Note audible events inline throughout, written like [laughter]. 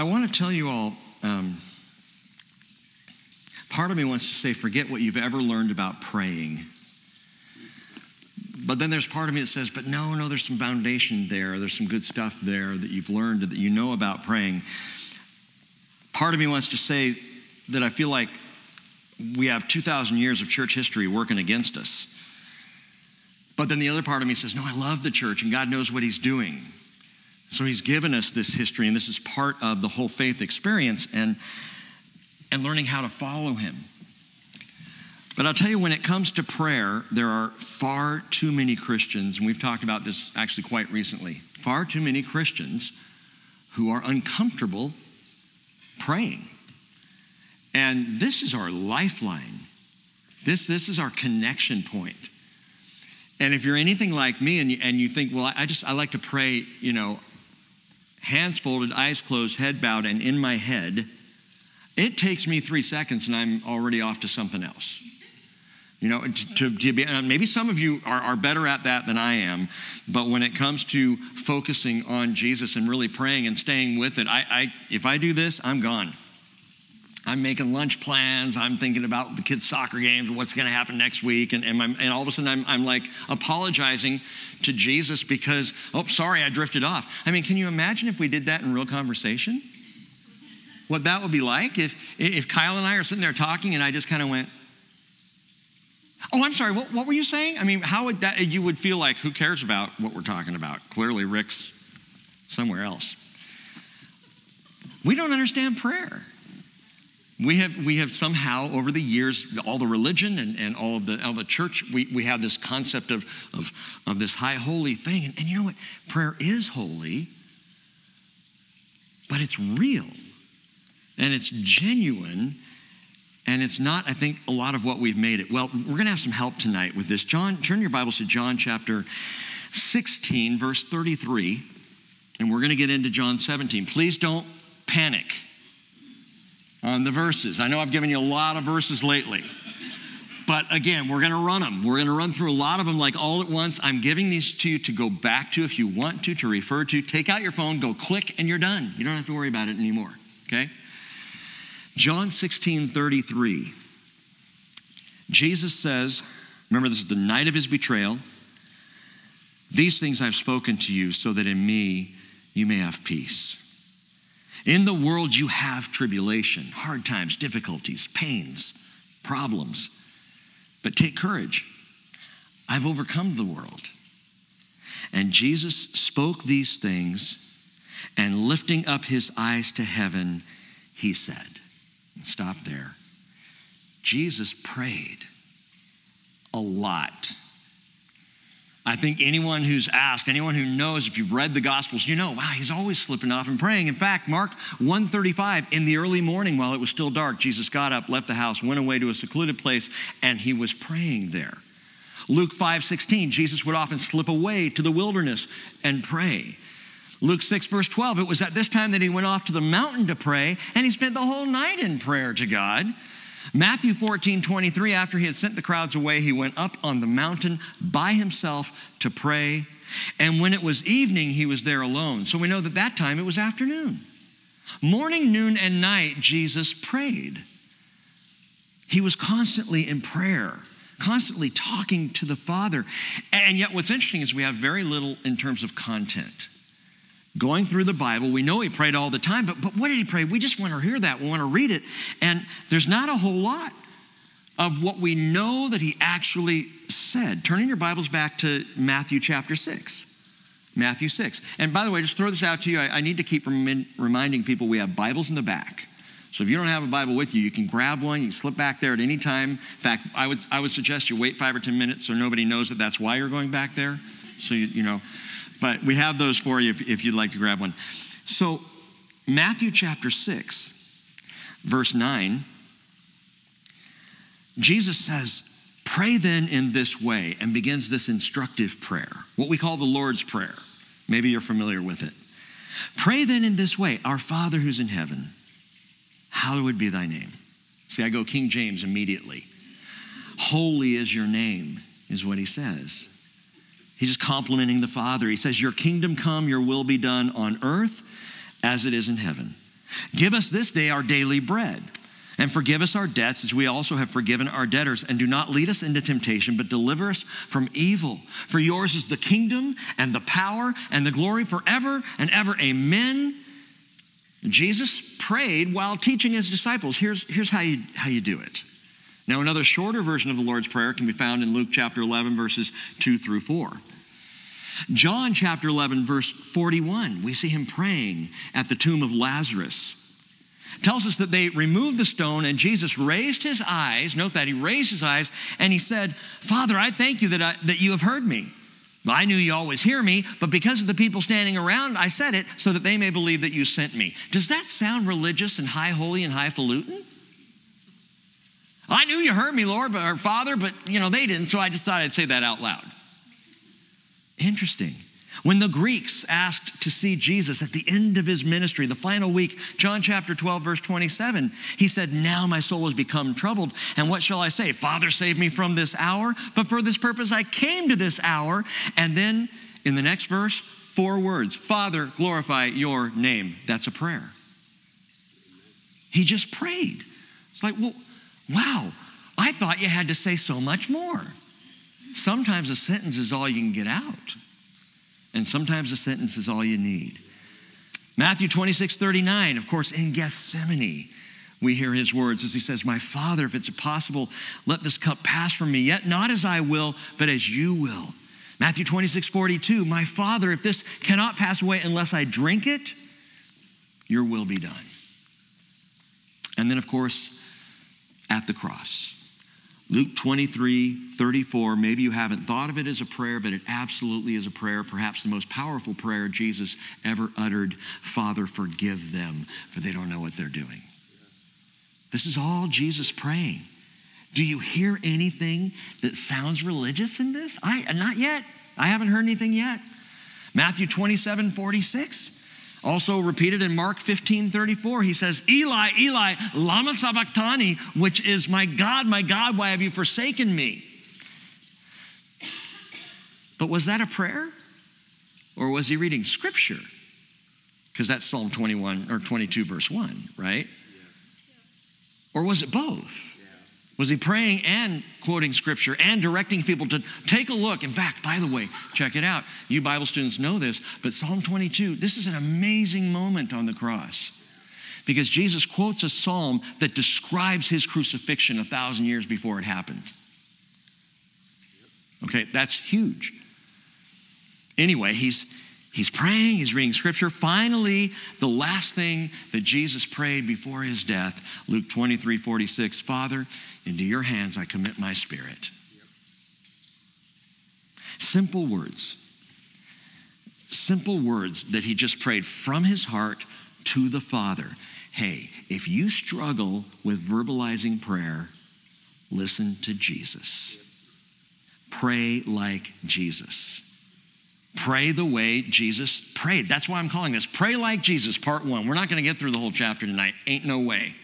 I want to tell you all um, part of me wants to say, forget what you've ever learned about praying. But then there's part of me that says, but no, no, there's some foundation there. There's some good stuff there that you've learned that you know about praying. Part of me wants to say that I feel like we have 2,000 years of church history working against us. But then the other part of me says, no, I love the church and God knows what He's doing. So He's given us this history, and this is part of the whole faith experience and, and learning how to follow Him. But I'll tell you, when it comes to prayer, there are far too many Christians, and we've talked about this actually quite recently, far too many Christians who are uncomfortable praying. And this is our lifeline. This, this is our connection point. And if you're anything like me and you, and you think, well, I just, I like to pray, you know, hands folded, eyes closed, head bowed, and in my head, it takes me three seconds and I'm already off to something else. You know, to, to be, uh, maybe some of you are, are better at that than I am, but when it comes to focusing on Jesus and really praying and staying with it, I, I if I do this, I'm gone. I'm making lunch plans. I'm thinking about the kids' soccer games, what's going to happen next week. And, and, and, all of a sudden, I'm, I'm like apologizing to Jesus because, oh, sorry, I drifted off. I mean, can you imagine if we did that in real conversation? What that would be like if, if Kyle and I are sitting there talking and I just kind of went, Oh, I'm sorry. What, what were you saying? I mean, how would that, you would feel like, who cares about what we're talking about? Clearly, Rick's somewhere else. We don't understand prayer. We have, we have somehow, over the years, all the religion and, and all of the, all the church, we, we have this concept of, of, of this high holy thing. And, and you know what? Prayer is holy, but it's real and it's genuine and it's not, I think, a lot of what we've made it. Well, we're going to have some help tonight with this. John, turn your Bibles to John chapter 16, verse 33, and we're going to get into John 17. Please don't panic on the verses. I know I've given you a lot of verses lately. But again, we're going to run them. We're going to run through a lot of them like all at once. I'm giving these to you to go back to if you want to, to refer to. Take out your phone, go click, and you're done. You don't have to worry about it anymore. Okay? John 16 33. Jesus says, remember, this is the night of his betrayal. These things I've spoken to you so that in me you may have peace. In the world you have tribulation, hard times, difficulties, pains, problems. But take courage. I've overcome the world. And Jesus spoke these things, and lifting up his eyes to heaven, he said, Stop there. Jesus prayed a lot. I think anyone who's asked, anyone who knows, if you've read the Gospels, you know, wow, he's always slipping off and praying. In fact, Mark 135, in the early morning while it was still dark, Jesus got up, left the house, went away to a secluded place, and he was praying there. Luke 5 16, Jesus would often slip away to the wilderness and pray. Luke 6, verse 12, it was at this time that he went off to the mountain to pray, and he spent the whole night in prayer to God. Matthew 14, 23, after he had sent the crowds away, he went up on the mountain by himself to pray. And when it was evening, he was there alone. So we know that that time it was afternoon. Morning, noon, and night, Jesus prayed. He was constantly in prayer, constantly talking to the Father. And yet, what's interesting is we have very little in terms of content going through the Bible. We know he prayed all the time, but, but what did he pray? We just want to hear that. We want to read it. And there's not a whole lot of what we know that he actually said. Turning your Bibles back to Matthew chapter 6. Matthew 6. And by the way, just throw this out to you. I, I need to keep rem- reminding people we have Bibles in the back. So if you don't have a Bible with you, you can grab one. You can slip back there at any time. In fact, I would, I would suggest you wait five or 10 minutes so nobody knows that that's why you're going back there. So, you, you know, but we have those for you if, if you'd like to grab one. So, Matthew chapter 6, verse 9, Jesus says, Pray then in this way, and begins this instructive prayer, what we call the Lord's Prayer. Maybe you're familiar with it. Pray then in this way Our Father who's in heaven, hallowed be thy name. See, I go King James immediately. Holy is your name, is what he says. He's just complimenting the Father. He says, Your kingdom come, your will be done on earth as it is in heaven. Give us this day our daily bread. And forgive us our debts as we also have forgiven our debtors. And do not lead us into temptation, but deliver us from evil. For yours is the kingdom and the power and the glory forever and ever. Amen. Jesus prayed while teaching his disciples. Here's, here's how, you, how you do it. Now, another shorter version of the Lord's Prayer can be found in Luke chapter 11, verses 2 through 4. John chapter 11, verse 41, we see him praying at the tomb of Lazarus tells us that they removed the stone and Jesus raised his eyes. Note that he raised his eyes and he said, Father, I thank you that, I, that you have heard me. I knew you always hear me, but because of the people standing around, I said it so that they may believe that you sent me. Does that sound religious and high holy and highfalutin? I knew you heard me, Lord, but, or Father, but you know, they didn't, so I just thought I'd say that out loud. Interesting. When the Greeks asked to see Jesus at the end of his ministry, the final week, John chapter 12, verse 27, he said, Now my soul has become troubled. And what shall I say? Father, save me from this hour. But for this purpose I came to this hour. And then in the next verse, four words Father, glorify your name. That's a prayer. He just prayed. It's like, well, wow, I thought you had to say so much more. Sometimes a sentence is all you can get out. And sometimes a sentence is all you need. Matthew 26, 39, of course, in Gethsemane, we hear his words as he says, My Father, if it's possible, let this cup pass from me, yet not as I will, but as you will. Matthew 26, 42, My Father, if this cannot pass away unless I drink it, your will be done. And then, of course, at the cross. Luke 23, 34, maybe you haven't thought of it as a prayer, but it absolutely is a prayer, perhaps the most powerful prayer Jesus ever uttered Father, forgive them, for they don't know what they're doing. This is all Jesus praying. Do you hear anything that sounds religious in this? I not yet. I haven't heard anything yet. Matthew 27, 46. Also repeated in Mark 15 34, he says, Eli, Eli, Lama Sabachthani, which is, My God, my God, why have you forsaken me? But was that a prayer? Or was he reading scripture? Because that's Psalm 21 or 22, verse 1, right? Or was it both? Was he praying and quoting scripture and directing people to take a look? In fact, by the way, check it out. You Bible students know this, but Psalm 22, this is an amazing moment on the cross because Jesus quotes a psalm that describes his crucifixion a thousand years before it happened. Okay, that's huge. Anyway, he's He's praying, he's reading scripture. Finally, the last thing that Jesus prayed before his death, Luke 23 46, Father, into your hands I commit my spirit. Simple words. Simple words that he just prayed from his heart to the Father. Hey, if you struggle with verbalizing prayer, listen to Jesus. Pray like Jesus. Pray the way Jesus prayed. That's why I'm calling this Pray Like Jesus, part one. We're not going to get through the whole chapter tonight. Ain't no way.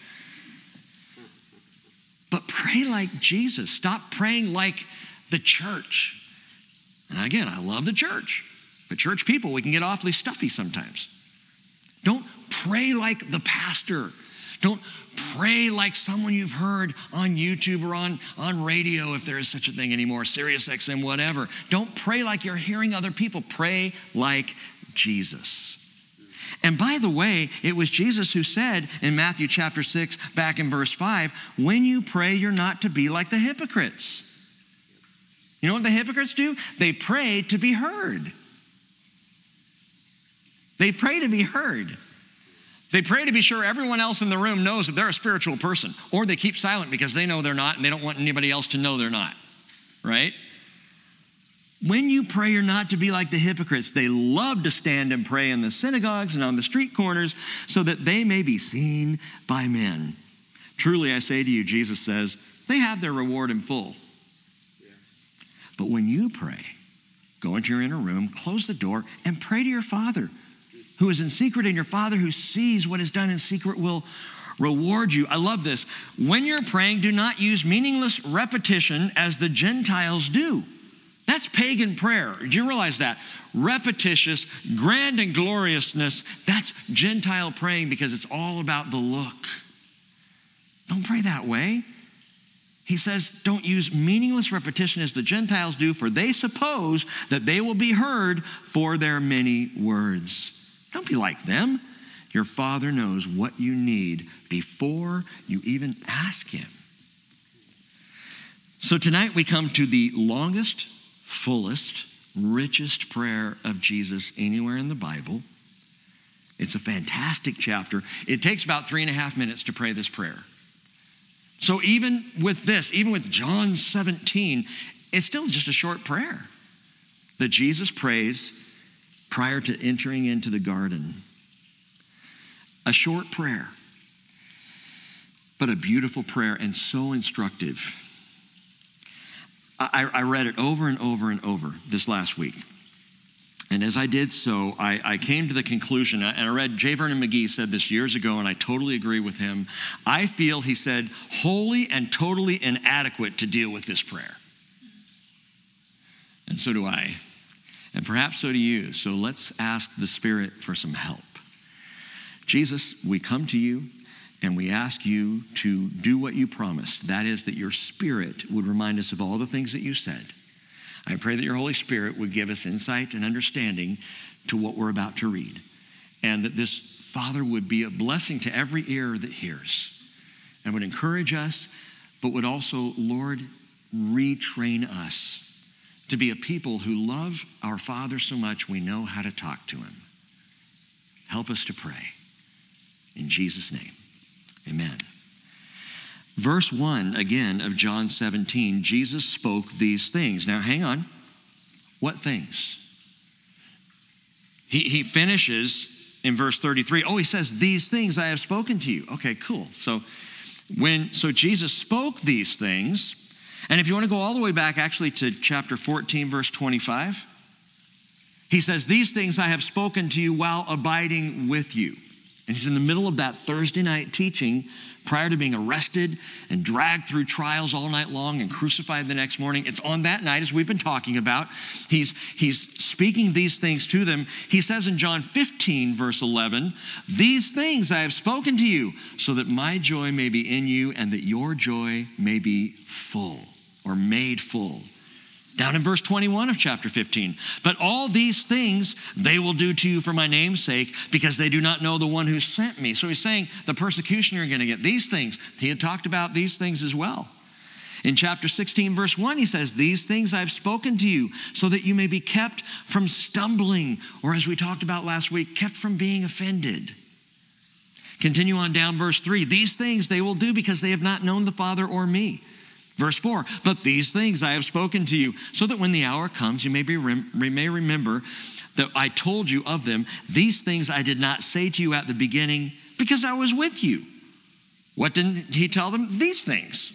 But pray like Jesus. Stop praying like the church. And again, I love the church, but church people, we can get awfully stuffy sometimes. Don't pray like the pastor. Don't pray like someone you've heard on YouTube or on, on radio, if there is such a thing anymore, Sirius XM, whatever. Don't pray like you're hearing other people. Pray like Jesus. And by the way, it was Jesus who said in Matthew chapter 6, back in verse 5, when you pray, you're not to be like the hypocrites. You know what the hypocrites do? They pray to be heard. They pray to be heard. They pray to be sure everyone else in the room knows that they're a spiritual person, or they keep silent because they know they're not and they don't want anybody else to know they're not, right? When you pray, you're not to be like the hypocrites. They love to stand and pray in the synagogues and on the street corners so that they may be seen by men. Truly, I say to you, Jesus says, they have their reward in full. But when you pray, go into your inner room, close the door, and pray to your Father who is in secret, and your Father who sees what is done in secret will reward you. I love this. When you're praying, do not use meaningless repetition as the Gentiles do That's pagan prayer. Did you realize that? Repetitious, grand and gloriousness. That's Gentile praying because it's all about the look. Don't pray that way. He says, don't use meaningless repetition as the Gentiles do, for they suppose that they will be heard for their many words. Don't be like them. Your Father knows what you need before you even ask Him. So tonight we come to the longest, fullest, richest prayer of Jesus anywhere in the Bible. It's a fantastic chapter. It takes about three and a half minutes to pray this prayer. So even with this, even with John 17, it's still just a short prayer that Jesus prays prior to entering into the garden. A short prayer, but a beautiful prayer and so instructive. I, I, read it over and over and over this last week. And as I did so, I, I, came to the conclusion, and I read J. Vernon McGee said this years ago, and I totally agree with him. I feel, he said, wholly and totally inadequate to deal with this prayer. And so do I. And perhaps so do you. So let's ask the Spirit for some help. Jesus, we come to you and we ask you to do what you promised. That is, that your Spirit would remind us of all the things that you said I pray that your Holy Spirit would give us insight and understanding to what we're about to read, and that this, Father, would be a blessing to every ear that hears and would encourage us, but would also, Lord, retrain us to be a people who love our Father so much we know how to talk to him. Help us to pray. In Jesus' name, amen. Verse 1 again of John 17, Jesus spoke these things. Now, hang on. What things? He, he finishes in verse 33. Oh, he says, These things I have spoken to you. Okay, cool. So, when so Jesus spoke these things, and if you want to go all the way back actually to chapter 14, verse 25, he says, These things I have spoken to you while abiding with you. And he's in the middle of that Thursday night teaching prior to being arrested and dragged through trials all night long and crucified the next morning. It's on that night, as we've been talking about. He's, he's speaking these things to them. He says in John 15, verse 11, These things I have spoken to you, so that my joy may be in you and that your joy may be full or made full. Down in verse 21 of chapter 15. But all these things they will do to you for my name's sake, because they do not know the one who sent me. So he's saying the persecution you're going to get, these things. He had talked about these things as well. In chapter 16, verse 1, he says, These things I've spoken to you, so that you may be kept from stumbling, or as we talked about last week, kept from being offended. Continue on down, verse 3. These things they will do because they have not known the Father or me. Verse 4, but these things I have spoken to you, so that when the hour comes, you may, be, may remember that I told you of them. These things I did not say to you at the beginning because I was with you. What didn't he tell them? These things.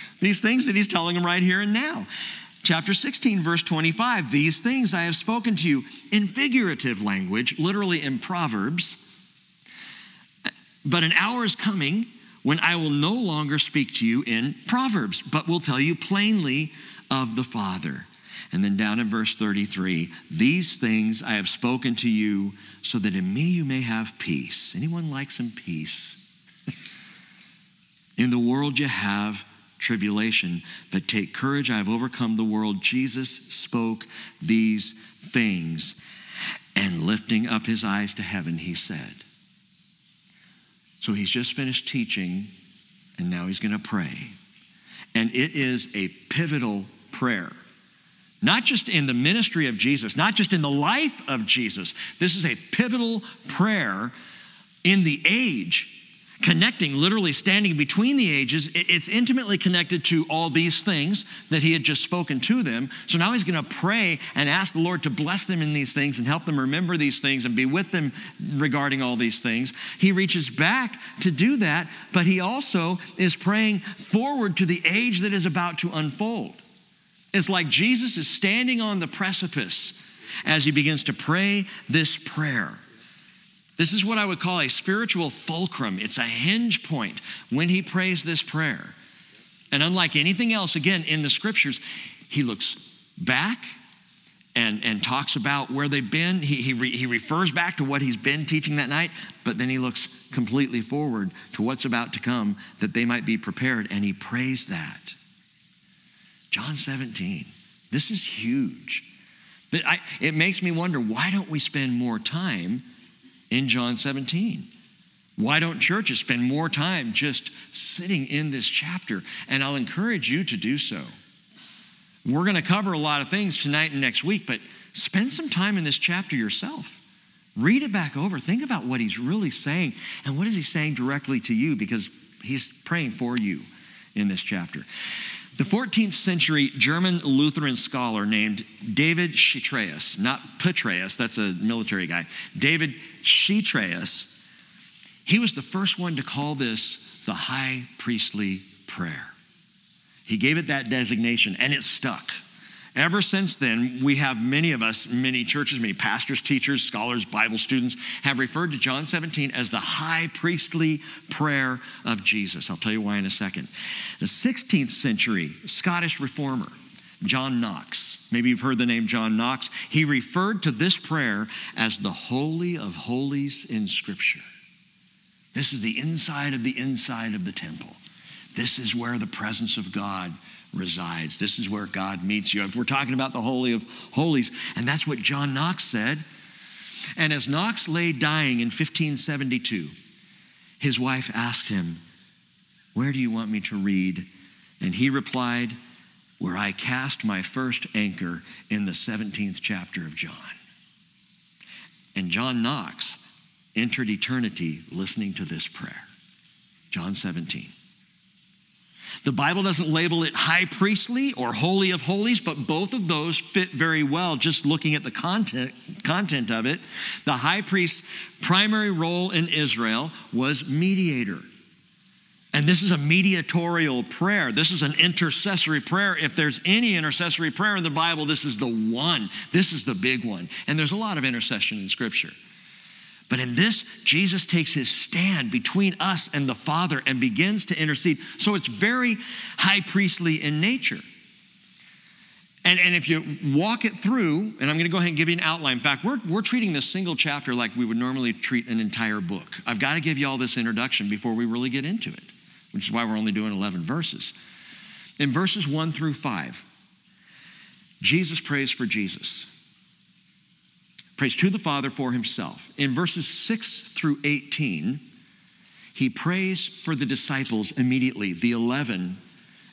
[laughs] these things that he's telling them right here and now. Chapter 16, verse 25 These things I have spoken to you in figurative language, literally in Proverbs. But an hour is coming when I will no longer speak to you in Proverbs, but will tell you plainly of the Father. And then down in verse 33, these things I have spoken to you so that in me you may have peace. Anyone like some peace? [laughs] in the world you have tribulation, but take courage, I have overcome the world. Jesus spoke these things, and lifting up his eyes to heaven, he said, so he's just finished teaching, and now he's going to pray. And it is a pivotal prayer. Not just in the ministry of Jesus, not just in the life of Jesus. This is a pivotal prayer in the age connecting, literally standing between the ages. It's intimately connected to all these things that he had just spoken to them. So now he's going to pray and ask the Lord to bless them in these things and help them remember these things and be with them regarding all these things. He reaches back to do that, but he also is praying forward to the age that is about to unfold. It's like Jesus is standing on the precipice as he begins to pray this prayer. This is what I would call a spiritual fulcrum. It's a hinge point when he prays this prayer. And unlike anything else, again, in the scriptures, he looks back and, and talks about where they've been. He, he, re, he refers back to what he's been teaching that night, but then he looks completely forward to what's about to come that they might be prepared, and he prays that. John 17. This is huge. I, it makes me wonder why don't we spend more time in John 17? Why don't churches spend more time just sitting in this chapter? And I'll encourage you to do so. We're going to cover a lot of things tonight and next week, but spend some time in this chapter yourself. Read it back over. Think about what he's really saying and what is he saying directly to you because he's praying for you in this chapter. The 14th century German Lutheran scholar named David Chytraeus, not Petraeus, that's a military guy, David Chytraeus, he was the first one to call this the high priestly prayer. He gave it that designation and it stuck. Ever since then, we have many of us, many churches, many pastors, teachers, scholars, Bible students have referred to John 17 as the high priestly prayer of Jesus. I'll tell you why in a second. The 16th century Scottish reformer, John Knox, maybe you've heard the name John Knox, he referred to this prayer as the Holy of Holies in Scripture. This is the inside of the inside of the temple. This is where the presence of God resides. This is where God meets you. If we're talking about the Holy of Holies, and that's what John Knox said. And as Knox lay dying in 1572, his wife asked him, Where do you want me to read? And he replied, Where I cast my first anchor in the 17th chapter of John. And John Knox entered eternity listening to this prayer. John 17. The Bible doesn't label it high priestly or holy of holies, but both of those fit very well just looking at the content, content of it. The high priest's primary role in Israel was mediator. And this is a mediatorial prayer. This is an intercessory prayer. If there's any intercessory prayer in the Bible, this is the one. This is the big one. And there's a lot of intercession in Scripture. But in this, Jesus takes his stand between us and the Father and begins to intercede. So it's very high priestly in nature. And, and if you walk it through, and I'm going to go ahead and give you an outline. In fact, we're, we're treating this single chapter like we would normally treat an entire book. I've got to give you all this introduction before we really get into it, which is why we're only doing 11 verses. In verses 1 through 5, Jesus prays for Jesus prays to the Father for himself. In verses 6 through 18, he prays for the disciples immediately, the 11,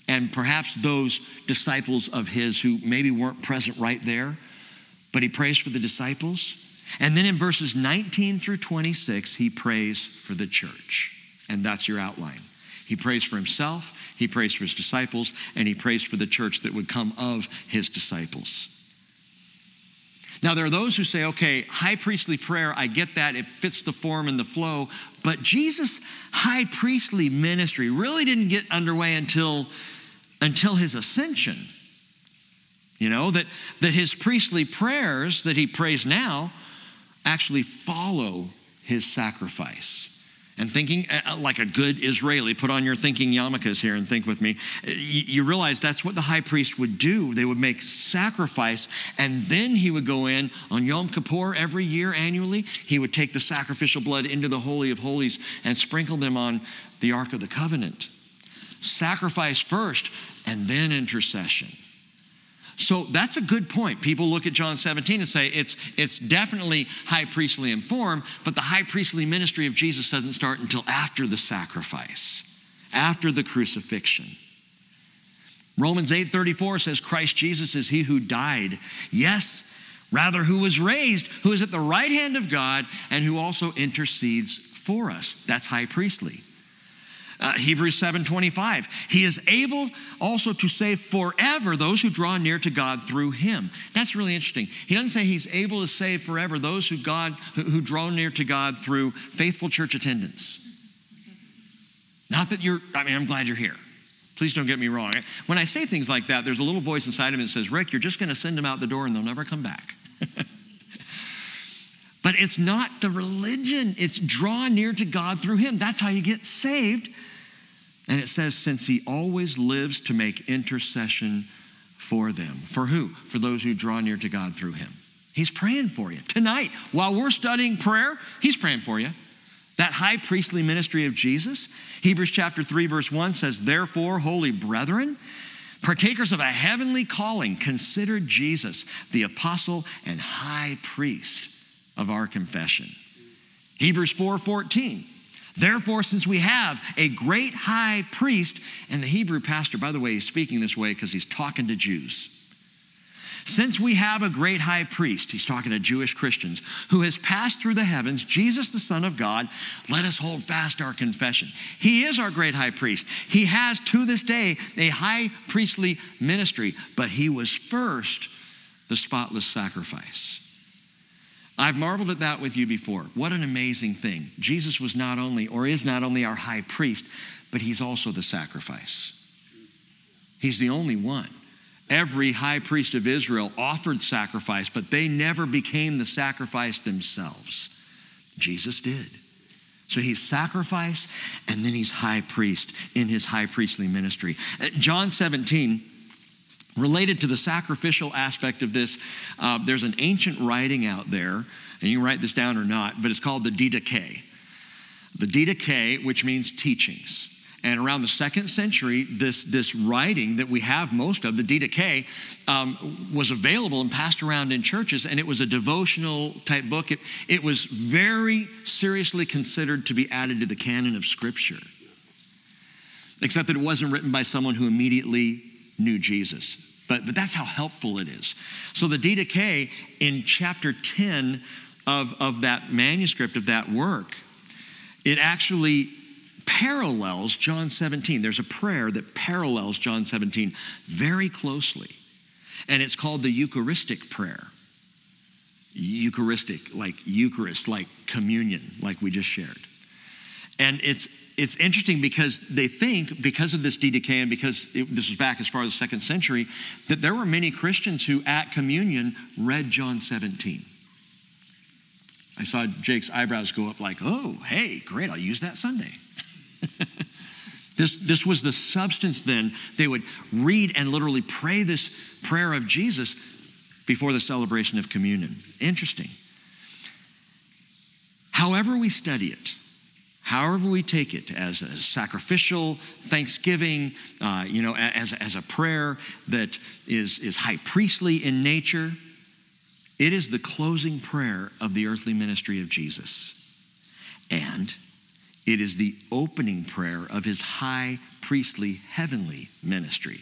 and perhaps those disciples of his who maybe weren't present right there, but he prays for the disciples. And then in verses 19 through 26, he prays for the church. And that's your outline. He prays for himself, he prays for his disciples, and he prays for the church that would come of his disciples. Now, there are those who say, okay, high priestly prayer, I get that, it fits the form and the flow, but Jesus' high priestly ministry really didn't get underway until, until his ascension. You know, that, that his priestly prayers that he prays now actually follow his sacrifice and thinking uh, uh, like a good Israeli, put on your thinking yarmulkes here and think with me. Uh, you realize that's what the high priest would do. They would make sacrifice, and then he would go in on Yom Kippur every year annually. He would take the sacrificial blood into the Holy of Holies and sprinkle them on the Ark of the Covenant. Sacrifice first, and then intercession. So that's a good point. People look at John 17 and say it's, it's definitely high priestly in form, but the high priestly ministry of Jesus doesn't start until after the sacrifice, after the crucifixion. Romans 8:34 says Christ Jesus is he who died. Yes, rather who was raised, who is at the right hand of God and who also intercedes for us. That's high priestly. Uh, Hebrews 7:25. He is able also to save forever those who draw near to God through him. That's really interesting. He doesn't say he's able to save forever those who God who, who draw near to God through faithful church attendance. Not that you're I mean I'm glad you're here. Please don't get me wrong. When I say things like that, there's a little voice inside of me that says, Rick, you're just going to send them out the door and they'll never come back. [laughs] but it's not the religion, it's draw near to God through Him. That's how you get saved and it says, since he always lives to make intercession for them. For who? For those who draw near to God through him. He's praying for you. Tonight, while we're studying prayer, he's praying for you. That high priestly ministry of Jesus, Hebrews chapter 3, verse 1 says, Therefore, holy brethren, partakers of a heavenly calling, consider Jesus, the apostle and high priest of our confession. Hebrews 4:14. Therefore, since we have a great high priest, and the Hebrew pastor, by the way, is speaking this way because he's talking to Jews. Since we have a great high priest, he's talking to Jewish Christians, who has passed through the heavens, Jesus, the Son of God, let us hold fast our confession. He is our great high priest. He has to this day a high priestly ministry, but he was first the spotless sacrifice. I've marveled at that with you before. What an amazing thing. Jesus was not only, or is not only our high priest, but he's also the sacrifice. He's the only one. Every high priest of Israel offered sacrifice, but they never became the sacrifice themselves. Jesus did. So he's sacrifice and then he's high priest in his high priestly ministry. John 17 Related to the sacrificial aspect of this, uh, there's an ancient writing out there, and you can write this down or not, but it's called the Didache. The Didache, which means teachings. And around the second century, this, this writing that we have most of, the Didache, um, was available and passed around in churches, and it was a devotional type book. It, it was very seriously considered to be added to the canon of Scripture, except that it wasn't written by someone who immediately knew Jesus. But, but that's how helpful it is. So the Didache in chapter 10 of, of that manuscript, of that work, it actually parallels John 17. There's a prayer that parallels John 17 very closely. And it's called the Eucharistic prayer. Eucharistic, like Eucharist, like communion, like we just shared. And it's it's interesting because they think, because of this Didache and because it, this was back as far as the second century, that there were many Christians who at communion read John 17. I saw Jake's eyebrows go up like, oh, hey, great, I'll use that Sunday. [laughs] this, this was the substance then. They would read and literally pray this prayer of Jesus before the celebration of communion. Interesting. However, we study it, however we take it as a sacrificial thanksgiving uh, you know as, as a prayer that is, is high priestly in nature it is the closing prayer of the earthly ministry of jesus. And it is the opening prayer of his high priestly heavenly ministry.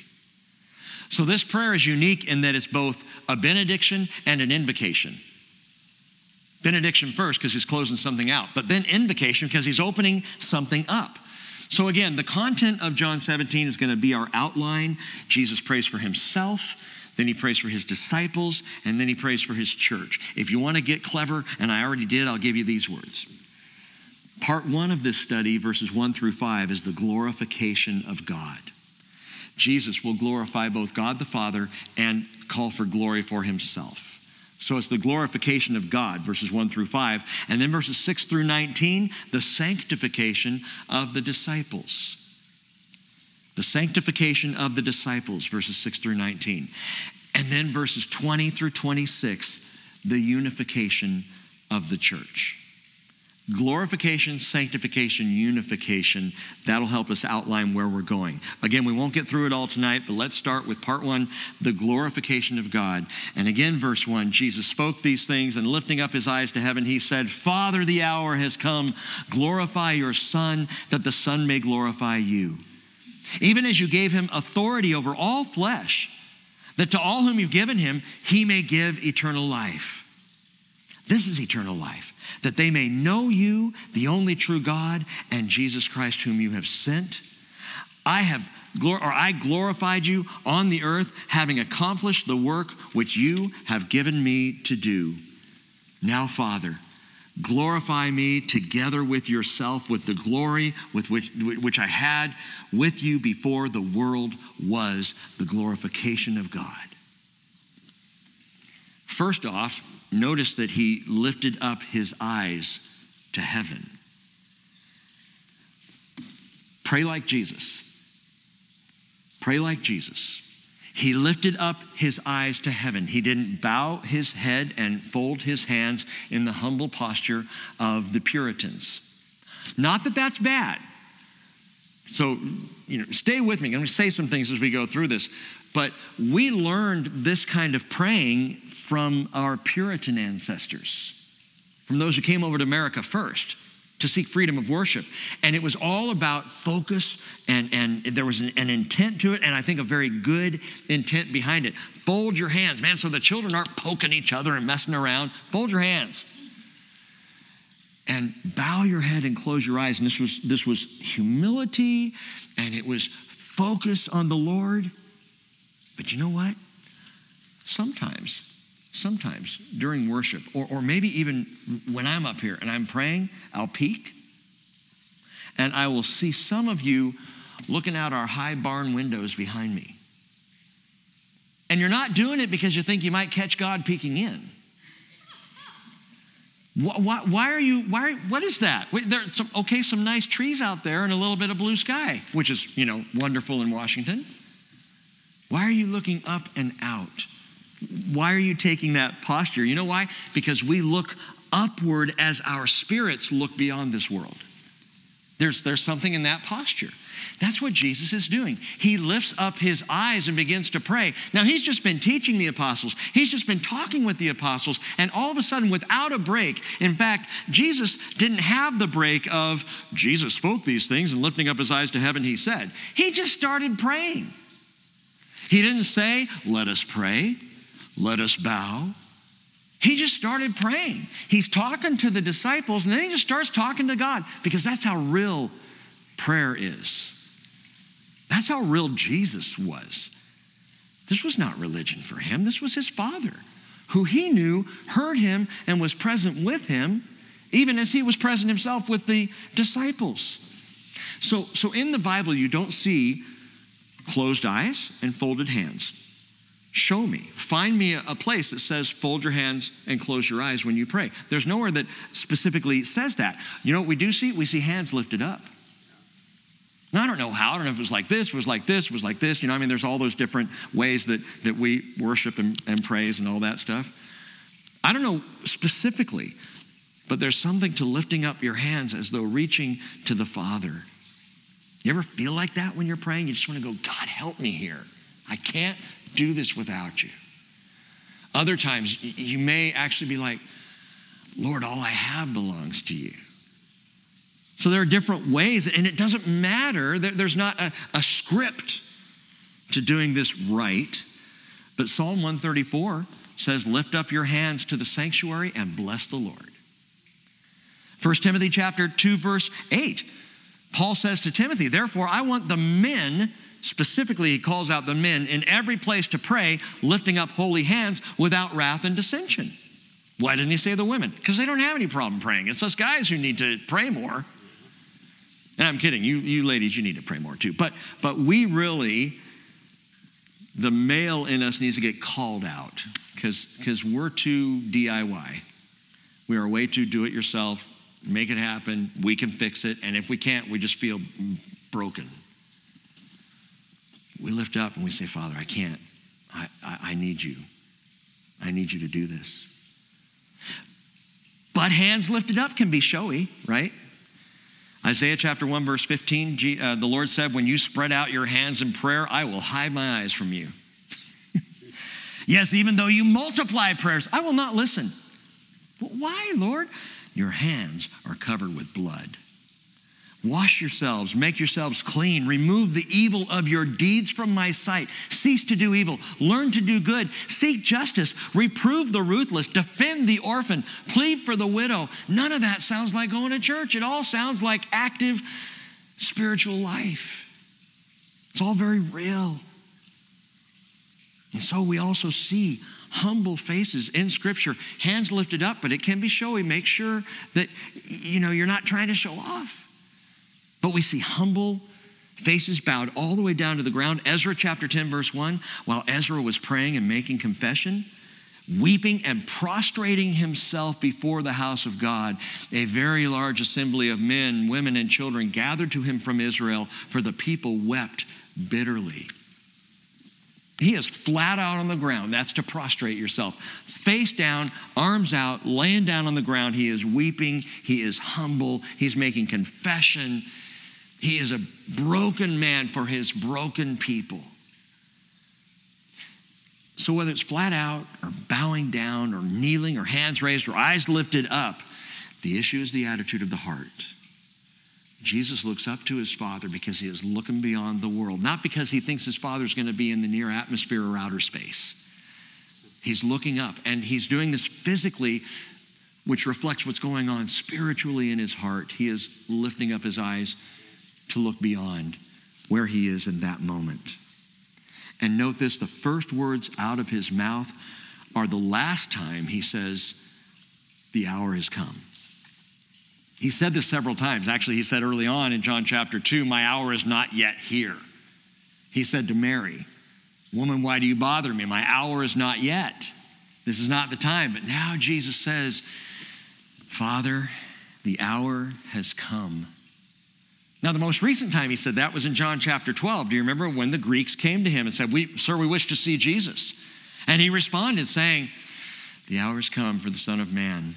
So this prayer is unique in that it's both a benediction and an invocation Benediction first because he's closing something out, but then invocation because he's opening something up. So, again, the content of John 17 is going to be our outline. Jesus prays for himself, then he prays for his disciples, and then he prays for his church. If you want to get clever, and I already did, I'll give you these words. Part one of this study, verses one through five, is the glorification of God. Jesus will glorify both God the Father and call for glory for himself. So it's the glorification of God, verses 1 through 5. And then verses 6 through 19, the sanctification of the disciples. The sanctification of the disciples, verses 6 through 19. And then verses 20 through 26, the unification of the church. Glorification, sanctification, unification. That'll help us outline where we're going. Again, we won't get through it all tonight, but let's start with part one the glorification of God. And again, verse one Jesus spoke these things, and lifting up his eyes to heaven, he said, Father, the hour has come. Glorify your Son, that the Son may glorify you. Even as you gave him authority over all flesh, that to all whom you've given him, he may give eternal life. This is eternal life that they may know you, the only true God, and Jesus Christ, whom you have sent. I have or I glorified you on the earth, having accomplished the work which you have given me to do. Now, Father, glorify me together with yourself with the glory with which, which I had with you before the world was the glorification of God. First off, notice that he lifted up his eyes to heaven. Pray like Jesus. Pray like Jesus. He lifted up his eyes to heaven. He didn't bow his head and fold his hands in the humble posture of the Puritans. Not that that's bad. So, you know, stay with me. I'm going to say some things as we go through this. But we learned this kind of praying from our Puritan ancestors, from those who came over to America first to seek freedom of worship. And it was all about focus, and, and there was an, an, intent to it, and I think a very good intent behind it. Fold your hands, man, so the children aren't poking each other and messing around. Fold your hands. And bow your head and close your eyes. And this was, this was humility, and it was focus on the Lord. But you know what? Sometimes sometimes during worship, or, or maybe even when I'm up here and I'm praying, I'll peek and I will see some of you looking out our high barn windows behind me. And you're not doing it because you think you might catch God peeking in. Why, why, are you, why, what is that? Some, okay, some nice trees out there and a little bit of blue sky, which is, you know, wonderful in Washington. Why are you looking up and out? Why are you taking that posture? You know why? Because we look upward as our spirits look beyond this world. There's, there's something in that posture. That's what Jesus is doing. He lifts up his eyes and begins to pray. Now, he's just been teaching the apostles, he's just been talking with the apostles, and all of a sudden, without a break, in fact, Jesus didn't have the break of Jesus spoke these things and lifting up his eyes to heaven, he said. He just started praying. He didn't say, Let us pray let us bow. He just started praying. He's talking to the disciples, and then he just starts talking to God because that's how real prayer is. That's how real Jesus was. This was not religion for him, this was his Father, who he knew heard him and was present with him, even as he was present himself with the disciples. So, so in the Bible, you don't see closed eyes and folded hands. Show me. Find me a place that says fold your hands and close your eyes when you pray. There's nowhere that specifically says that. You know what we do see? We see hands lifted up. Now, I don't know how. I don't know if it was like this, was like this, was like this. You know, I mean, there's all those different ways that, that we worship and, and praise and all that stuff. I don't know specifically, but there's something to lifting up your hands as though reaching to the Father. You ever feel like that when you're praying? You just want to go, God, help me here. I can't do this without you. Other times, you may actually be like, Lord, all I have belongs to you. So there are different ways, and it doesn't matter. There's not a, a script to doing this right. But Psalm 134 says, Lift up your hands to the sanctuary and bless the Lord. 1 Timothy chapter 2, verse 8. Paul says to Timothy, Therefore, I want the men Specifically, he calls out the men in every place to pray, lifting up holy hands without wrath and dissension. Why didn't he say the women? Because they don't have any problem praying. It's us guys who need to pray more. And I'm kidding, you, you ladies, you need to pray more too. But, but we really, the male in us needs to get called out because we're too DIY. We are way too do it yourself, make it happen, we can fix it. And if we can't, we just feel broken we lift up and we say, Father, I can't. I, I, I need you. I need you to do this. But hands lifted up can be showy, right? Isaiah chapter 1, verse 15, uh, the Lord said, When you spread out your hands in prayer, I will hide my eyes from you. [laughs] yes, even though you multiply prayers, I will not listen. Why, Lord? Your hands are covered with blood. Wash yourselves, make yourselves clean, remove the evil of your deeds from my sight. Cease to do evil, learn to do good, seek justice, reprove the ruthless, defend the orphan, plead for the widow. None of that sounds like going to church. It all sounds like active spiritual life. It's all very real. And so we also see humble faces in scripture, hands lifted up, but it can be showy. Make sure that you know you're not trying to show off. But we see humble faces bowed all the way down to the ground. Ezra chapter 10, verse 1, while Ezra was praying and making confession, weeping and prostrating himself before the house of God, a very large assembly of men, women, and children gathered to him from Israel, for the people wept bitterly. He is flat out on the ground. That's to prostrate yourself. Face down, arms out, laying down on the ground. He is weeping. He is humble. He's making confession. He is a broken man for his broken people. So, whether it's flat out or bowing down or kneeling or hands raised or eyes lifted up, the issue is the attitude of the heart. Jesus looks up to his Father because he is looking beyond the world, not because he thinks his Father's going to be in the near atmosphere or outer space. He's looking up, and he's doing this physically, which reflects what's going on spiritually in his heart. He is lifting up his eyes to look beyond where he is in that moment. And note this the first words out of his mouth are the last time he says, The hour has come. He said this several times. Actually, he said early on in John chapter 2, My hour is not yet here. He said to Mary, Woman, why do you bother me? My hour is not yet. This is not the time. But now Jesus says, Father, the hour has come. Now, the most recent time he said that was in John chapter 12. Do you remember when the Greeks came to him and said, we, Sir, we wish to see Jesus? And he responded, saying, The hour has come for the Son of Man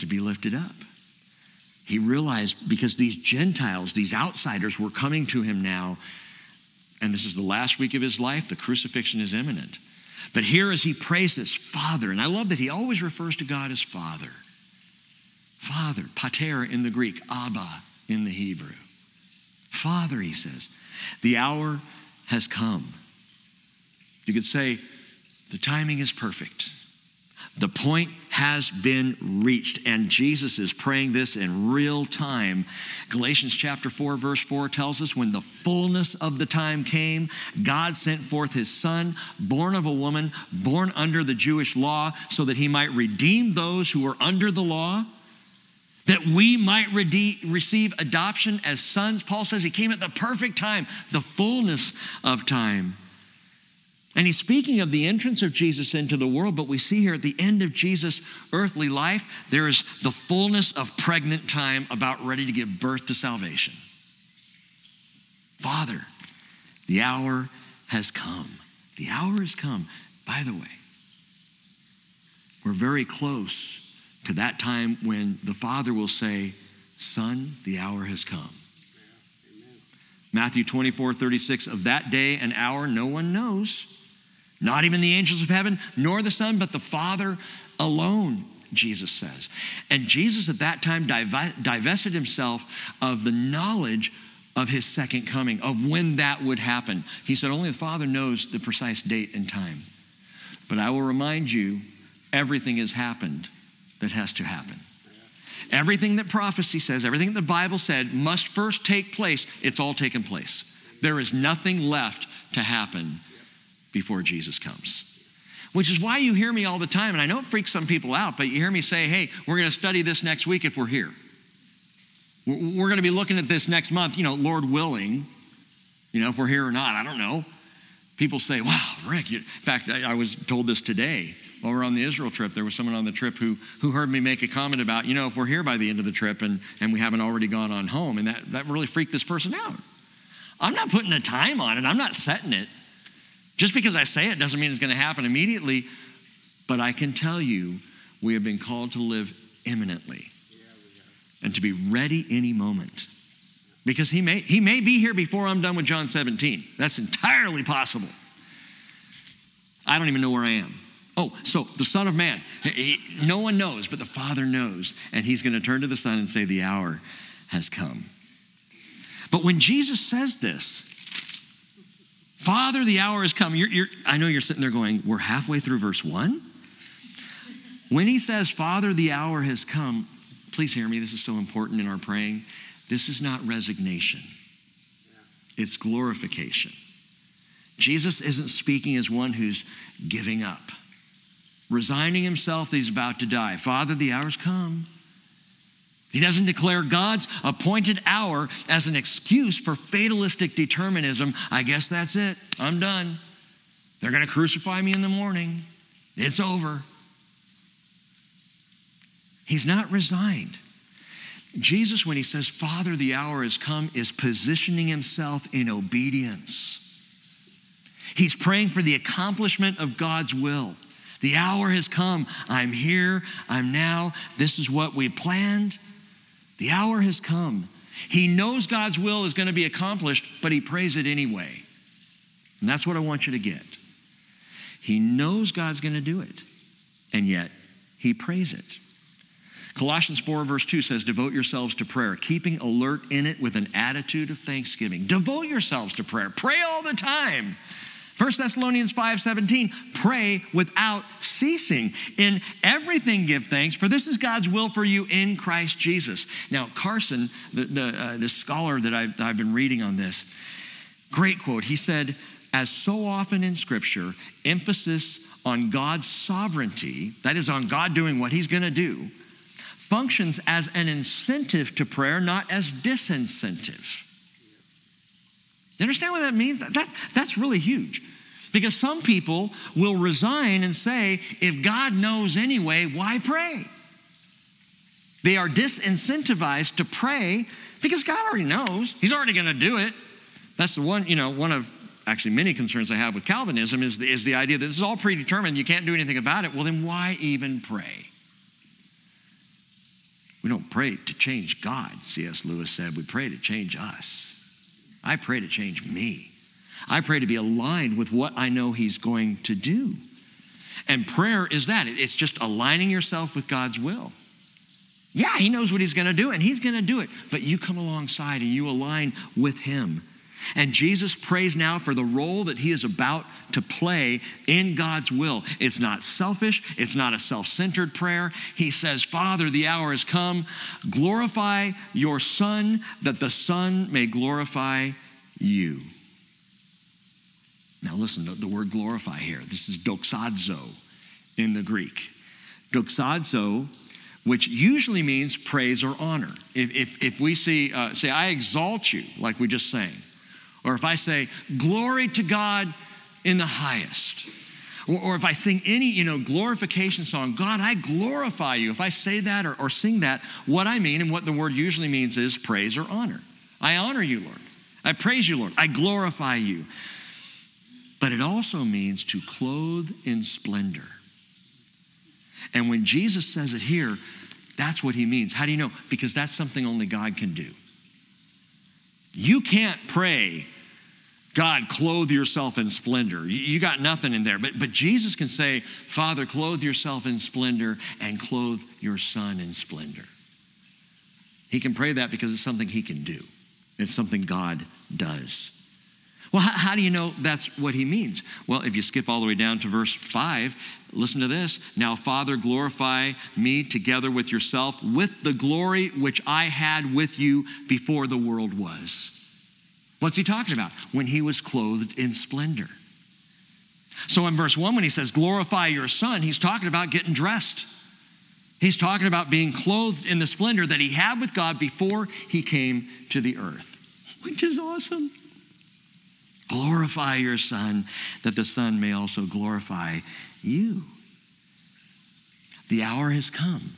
to be lifted up. He realized because these Gentiles, these outsiders, were coming to him now, and this is the last week of his life, the crucifixion is imminent. But here, as he prays this, Father, and I love that he always refers to God as Father. Father, pater in the Greek, Abba in the Hebrew. Father, he says, the hour has come. You could say, the timing is perfect. The point has been reached, and Jesus is praying this in real time. Galatians chapter 4, verse 4 tells us when the fullness of the time came, God sent forth his son, born of a woman, born under the Jewish law, so that he might redeem those who were under the law that we might receive adoption as sons. Paul says he came at the perfect time, the fullness of time. And he's speaking of the entrance of Jesus into the world, but we see here at the end of Jesus' earthly life, there is the fullness of pregnant time about ready to give birth to salvation. Father, the hour has come. The hour has come. By the way, we're very close to that time when the Father will say, Son, the hour has come. Matthew 24, 36, of that day and hour no one knows, not even the angels of heaven, nor the Son, but the Father alone, Jesus says. And Jesus at that time divested himself of the knowledge of his second coming, of when that would happen. He said, Only the Father knows the precise date and time. But I will remind you, everything has happened that has to happen. Everything that prophecy says, everything that the Bible said must first take place. It's all taken place. There is nothing left to happen before Jesus comes. Which is why you hear me all the time, and I know it freaks some people out, but you hear me say, hey, we're going to study this next week if we're here. We're going to be looking at this next month, you know, Lord willing, you know, if we're here or not, I don't know. People say, wow, Rick, in fact, I, I was told this today while we are on the Israel trip, there was someone on the trip who, who heard me make a comment about, you know, if we're here by the end of the trip and, and we haven't already gone on home, and that, that really freaked this person out. I'm not putting a time on it, I'm not setting it. Just because I say it doesn't mean it's going to happen immediately, but I can tell you we have been called to live imminently and to be ready any moment. Because he may, he may be here before I'm done with John 17. That's entirely possible. I don't even know where I am. Oh, so the Son of Man, he, no one knows, but the Father knows. And he's going to turn to the Son and say, The hour has come. But when Jesus says this, Father, the hour has come. You're, you're, I know you're sitting there going, We're halfway through verse one. When he says, Father, the hour has come, please hear me, this is so important in our praying. This is not resignation, it's glorification. Jesus isn't speaking as one who's giving up resigning himself that he's about to die. Father, the hour's come. He doesn't declare God's appointed hour as an excuse for fatalistic determinism. I guess that's it. I'm done. They're going to crucify me in the morning. It's over. He's not resigned. Jesus, when he says, Father, the hour has come, is positioning himself in obedience. He's praying for the accomplishment of God's will. The hour has come. I'm here. I'm now. This is what we planned. The hour has come. He knows God's will is going to be accomplished, but he prays it anyway. And that's what I want you to get. He knows God's going to do it, and yet he prays it. Colossians 4, verse 2 says, Devote yourselves to prayer, keeping alert in it with an attitude of thanksgiving. Devote yourselves to prayer. Pray all the time. 1 Thessalonians 5:17, pray without ceasing. In everything give thanks, for this is God's will for you in Christ Jesus. Now, Carson, the, the, uh, the scholar that I've, that I've been reading on this, great quote. He said, as so often in Scripture, emphasis on God's sovereignty, that is, on God doing what He's going to do, functions as an incentive to prayer, not as disincentive. You understand what that means? That, that's really huge. Because some people will resign and say, if God knows anyway, why pray? They are disincentivized to pray because God already knows. He's already going to do it. That's the one, you know, one of actually many concerns I have with Calvinism is the, is the idea that this is all predetermined, you can't do anything about it. Well, then why even pray? We don't pray to change God, C.S. Lewis said. We pray to change us. I pray to change me. I pray to be aligned with what I know He's going to do. And prayer is that it's just aligning yourself with God's will. Yeah, He knows what He's going to do, and He's going to do it. But you come alongside and you align with Him. And Jesus prays now for the role that he is about to play in God's will. It's not selfish, it's not a self centered prayer. He says, Father, the hour has come. Glorify your Son, that the Son may glorify you. Now, listen, the, the word glorify here, this is doxazo in the Greek. Doxazo which usually means praise or honor. If, if, if we see, uh, say, I exalt you, like we just sang, or if I say, Glory to God in the highest. Or, or, if I sing any, you know, glorification song, God, I glorify you. If I say that or, or sing that, what I mean and what the word usually means is praise or honor. I honor you, Lord. I praise you, Lord. I glorify you. But it also means to clothe in splendor. And when Jesus says it here, that's what he means. How do you know? Because that's something only God can do. You can't pray, God, clothe yourself in splendor. You got nothing in there. But, but Jesus can say, Father, clothe yourself in splendor and clothe your son in splendor. He can pray that because it's something he can do, it's something God does. Well, how, how, do you know that's what he means? Well, if you skip all the way down to verse 5, listen to this. Now, Father, glorify me together with yourself with the glory which I had with you before the world was. What's he talking about? When he was clothed in splendor. So in verse 1, when he says, glorify your son, he's talking about getting dressed. He's talking about being clothed in the splendor that he had with God before he came to the earth, which is awesome. Glorify your Son, that the Son may also glorify you. The hour has come.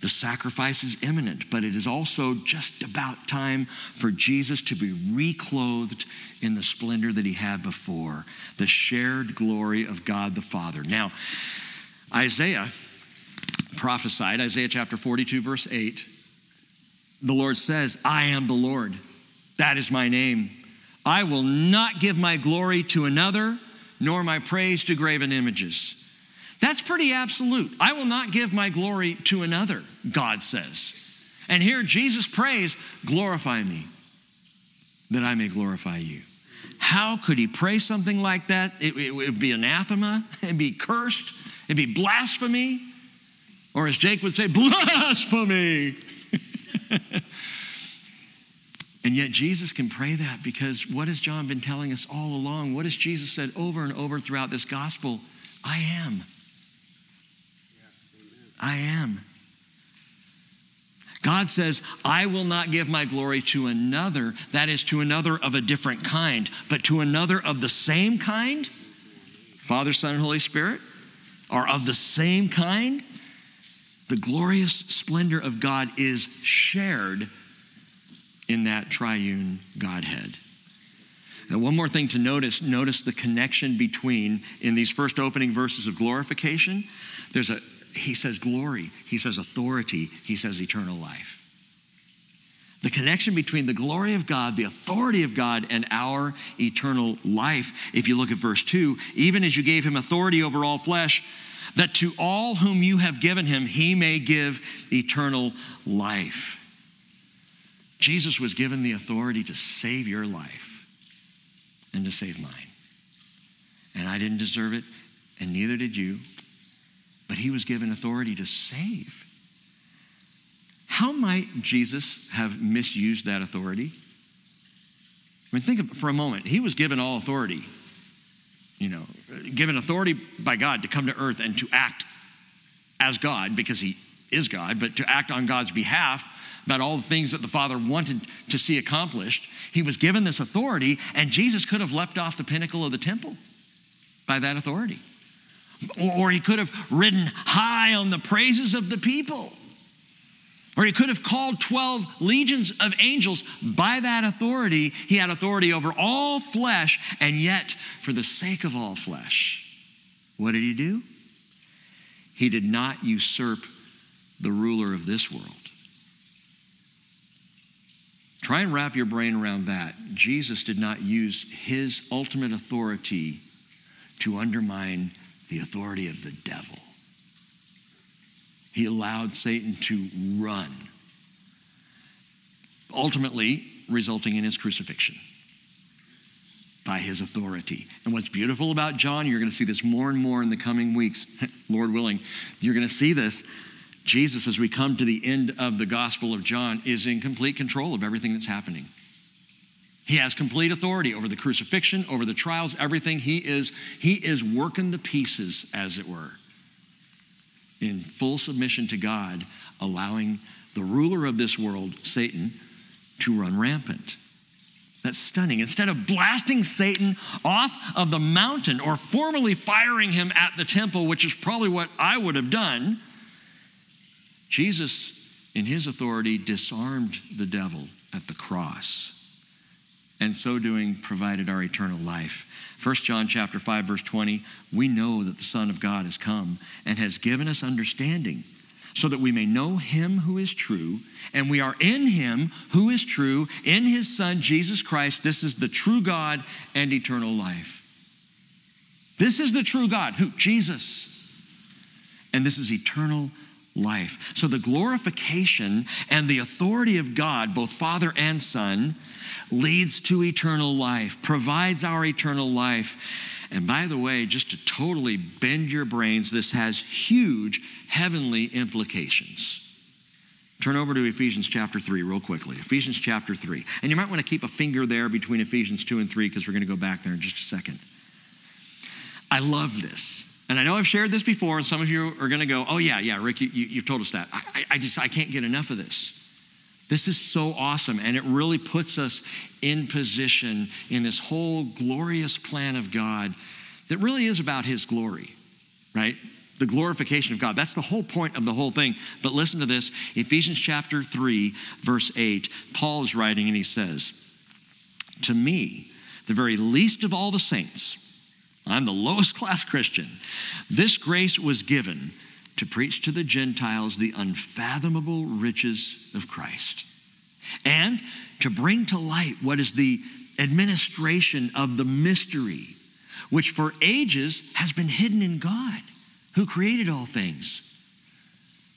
The sacrifice is imminent, but it is also just about time for Jesus to be reclothed in the splendor that he had before, the shared glory of God the Father. Now, Isaiah prophesied, Isaiah chapter 42, verse 8, the Lord says, I am the Lord. That is my name. I will not give my glory to another, nor my praise to graven images. That's pretty absolute. I will not give my glory to another, God says. And here Jesus prays, Glorify me, that I may glorify you. How could he pray something like that? It, it would be anathema, [laughs] it'd be cursed, it'd be blasphemy, or as Jake would say, blasphemy. [laughs] And yet Jesus can pray that because what has John been telling us all along? What has Jesus said over and over throughout this gospel? I am. I am. God says, I will not give my glory to another, that is, to another of a different kind, but to another of the same kind, Father, Son, and Holy Spirit, are of the same kind. The glorious splendor of God is shared in that triune Godhead. And one more thing to notice notice the connection between, in these first opening verses of glorification, there's a, he says glory, he says authority, he says eternal life. The connection between the glory of God, the authority of God, and our eternal life. If you look at verse 2, even as you gave him authority over all flesh, that to all whom you have given him, he may give eternal life. Jesus was given the authority to save your life and to save mine. And I didn't deserve it, and neither did you, but he was given authority to save. How might Jesus have misused that authority? I mean, think for a moment. He was given all authority, you know, given authority by God to come to earth and to act as God because he is God, but to act on God's behalf about all the things that the Father wanted to see accomplished. He was given this authority, and Jesus could have leapt off the pinnacle of the temple by that authority. Or he could have ridden high on the praises of the people. Or he could have called 12 legions of angels by that authority. He had authority over all flesh, and yet, for the sake of all flesh, what did he do? He did not usurp the ruler of this world. Try and wrap your brain around that. Jesus did not use his ultimate authority to undermine the authority of the devil. He allowed Satan to run, ultimately resulting in his crucifixion by his authority. And what's beautiful about John, you're going to see this more and more in the coming weeks, [laughs] Lord willing. You're going to see this Jesus, as we come to the end of the Gospel of John, is in complete control of everything that's happening. He has complete authority over the crucifixion, over the trials, everything. He is, he is working the pieces, as it were, in full submission to God, allowing the ruler of this world, Satan, to run rampant. That's stunning. Instead of blasting Satan off of the mountain or formally firing him at the temple, which is probably what I would have done, Jesus, in his authority, disarmed the devil at the cross and so doing provided our eternal life. 1 john chapter 5 verse 20 we know that the son of god has come and has given us understanding so that we may know him who is true and we are in him who is true in his son jesus christ. This is the true god and eternal life. This is the true god who? Jesus. And this is eternal life. So the glorification and the authority of God, both Father and Son, leads to eternal life, provides our eternal life. And by the way, just to totally bend your brains, this has huge heavenly implications. Turn over to Ephesians chapter 3 real quickly. Ephesians chapter 3. And you might want to keep a finger there between Ephesians 2 and 3 because we're going to go back there in just a second. I love this. And I know I've shared this before, and some of you are going to go, oh, yeah, yeah, Rick, you, you, have told us that. I, I just, I can't get enough of this. This is so awesome, and it really puts us in position in this whole glorious plan of God that really is about His glory, right? The glorification of God. That's the whole point of the whole thing. But listen to this Ephesians chapter 3, verse 8. Paul is writing, and he says, To me, the very least of all the saints, I'm the lowest class Christian. This grace was given to preach to the Gentiles the unfathomable riches of Christ and to bring to light what is the administration of the mystery, which for ages has been hidden in God, who created all things,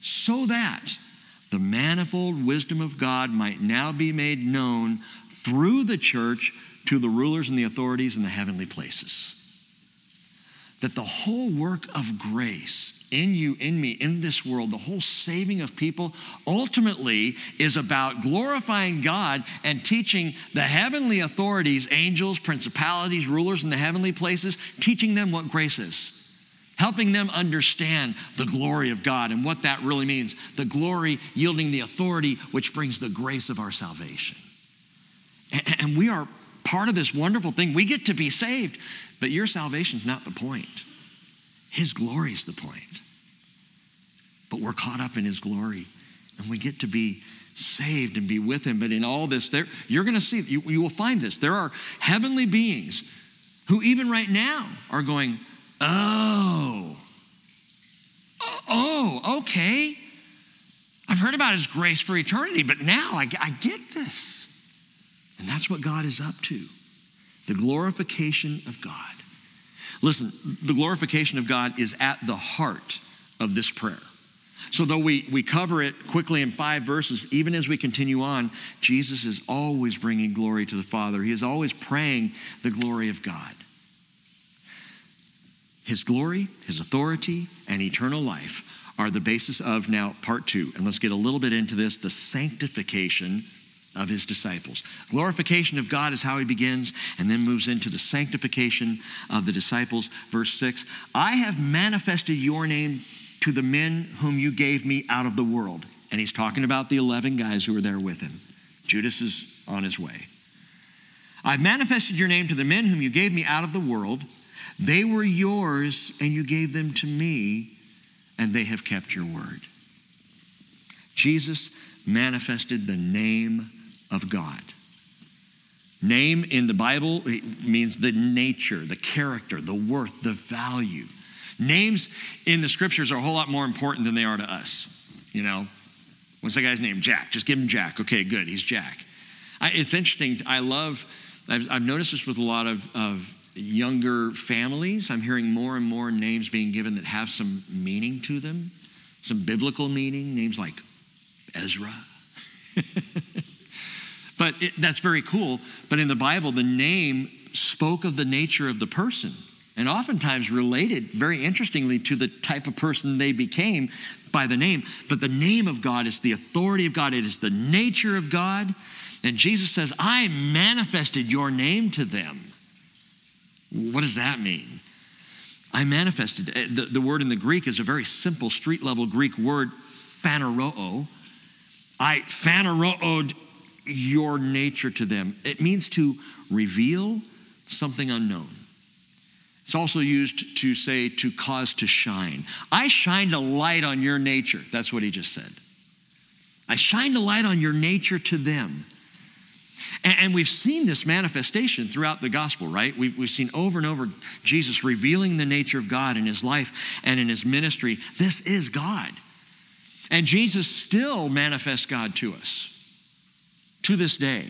so that the manifold wisdom of God might now be made known through the church to the rulers and the authorities in the heavenly places that the whole work of grace in you, in me, in this world, the whole saving of people ultimately is about glorifying God and teaching the heavenly authorities, angels, principalities, rulers in the heavenly places, teaching them what grace is. Helping them understand the glory of God and what that really means. The glory yielding the authority, which brings the grace of our salvation. And we are part of this wonderful thing. We get to be saved but your salvation is not the point. His glory is the point. But we're caught up in His glory, and we get to be saved and be with him. But in all this, there, you're going to see, you, you will find this. There are heavenly beings who, even right now, are going, oh, oh, okay. I've heard about his grace for eternity, but now I, I get this. And that's what God is up to the glorification of God. Listen, the glorification of God is at the heart of this prayer. So, though we, we cover it quickly in five verses, even as we continue on, Jesus is always bringing glory to the Father. He is always praying the glory of God. His glory, His authority, and eternal life are the basis of now part two. And let's get a little bit into this the sanctification of his disciples. Glorification of God is how he begins and then moves into the sanctification of the disciples. Verse 6 I have manifested your name to the men whom you gave me out of the world. And he's talking about the 11 guys who were there with him. Judas is on his way. I've manifested your name to the men whom you gave me out of the world. They were yours, and you gave them to me, and they have kept your word. Jesus manifested the name of God. Name in the Bible means the nature, the character, the worth, the value. Names in the scriptures are a whole lot more important than they are to us. You know, what's that guy's name? Jack. Just give him Jack. Okay, good. He's Jack. I, it's interesting. I love, I've, I've, noticed this with a lot of, of younger families. I'm hearing more and more names being given that have some meaning to them, some biblical meaning, names like Ezra. [laughs] but it, that's very cool. But in the Bible, the name spoke of the nature of the person and oftentimes related, very interestingly, to the type of person they became by the name. But the name of God is the authority of God, it is the nature of God. And Jesus says, I manifested your name to them. What does that mean? I manifested. Eh, the, the word in the Greek is a very simple street level Greek word, phaneroo. I phanerooed your nature to them. It means to reveal something unknown. It's also used to say to cause to shine. I shined a light on your nature. That's what he just said. I shined a light on your nature to them. And, we've seen this manifestation throughout the gospel, right? We've, we've seen over and over Jesus revealing the nature of God in his life and in his ministry. This is God. And Jesus still manifests God to us to this day.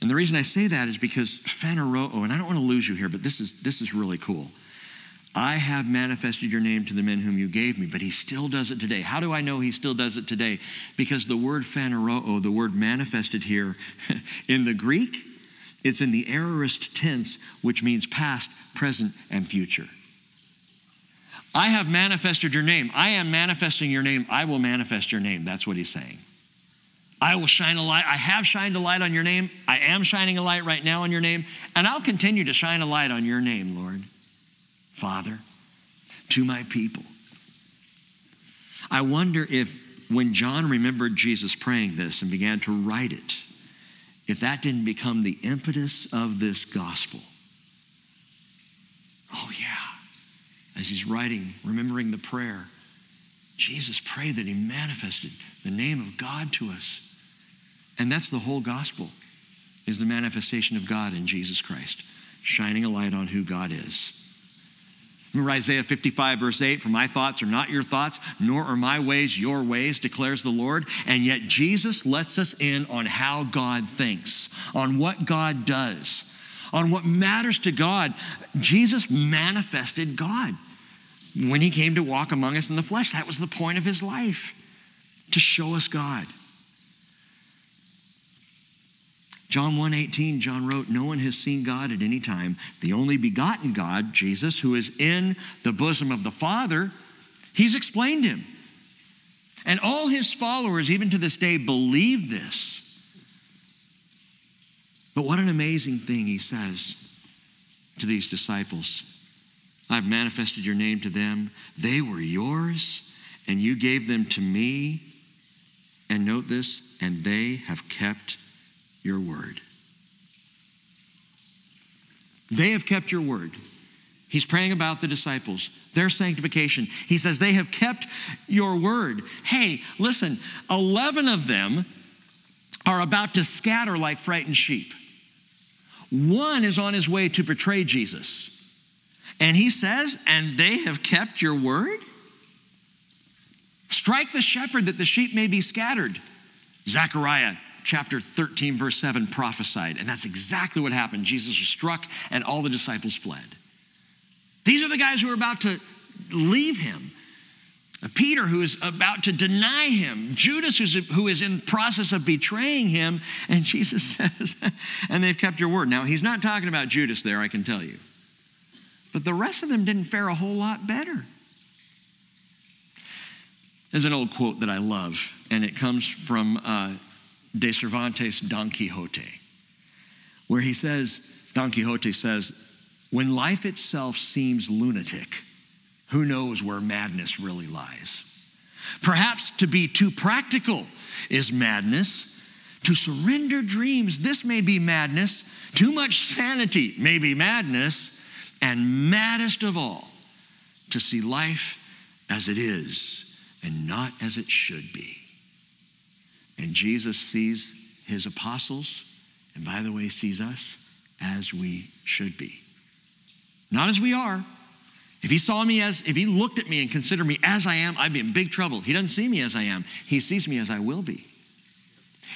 And the reason I say that is because phaneroo, and I don't want to lose you here, but this is, this is really cool. I have manifested your name to the men whom you gave me, but he still does it today. How do I know he still does it today? Because the word phaneroo, the word manifested here [laughs] in the Greek, it's in the aorist tense, which means past, present, and future. I have manifested your name. I am manifesting your name. I will manifest your name. That's what he's saying. I will shine a light. I have shined a light on your name. I am shining a light right now on your name. And I'll continue to shine a light on your name, Lord. Father, to my people. I wonder if when John remembered Jesus praying this and began to write it, if that didn't become the impetus of this gospel. Oh, yeah. As he's writing, remembering the prayer, Jesus prayed that he manifested the name of God to us and that's the whole gospel is the manifestation of God in Jesus Christ, shining a light on who God is. Remember Isaiah 55, verse 8 For my thoughts are not your thoughts, nor are my ways your ways, declares the Lord. And yet Jesus lets us in on how God thinks, on what God does, on what matters to God. Jesus manifested God when he came to walk among us in the flesh. That was the point of his life, to show us God. John 1:18 John wrote no one has seen God at any time. The only begotten God Jesus who is in the bosom of the Father he's explained him. And all his followers even to this day believe this. But what an amazing thing he says to these disciples I've manifested your name to them. They were yours and you gave them to me. And note this and they have kept your word. They have kept your word. He's praying about the disciples, their sanctification. He says, They have kept your word. Hey, listen, 11 of them are about to scatter like frightened sheep. One is on his way to betray Jesus. And he says, And they have kept your word? Strike the shepherd that the sheep may be scattered. Zechariah chapter 13, verse 7 prophesied. And that's exactly what happened. Jesus was struck, and all the disciples fled. These are the guys who are about to leave him. Peter, who is about to deny him, Judas, who's, who is in process of betraying him, and Jesus [laughs] says, and they've kept your word. Now, he's not talking about Judas there, I can tell you. But the rest of them didn't fare a whole lot better. There's an old quote that I love, and it comes from uh, de Cervantes' Don Quixote, where he says, Don Quixote says, when life itself seems lunatic, who knows where madness really lies? Perhaps to be too practical is madness. To surrender dreams, this may be madness. Too much sanity may be madness. And maddest of all, to see life as it is and not as it should be. And Jesus sees his apostles, and by the way, sees us as we should be. Not as we are. If he saw me as, if he looked at me and considered me as I am, I'd be in big trouble. He doesn't see me as I am, he sees me as I will be.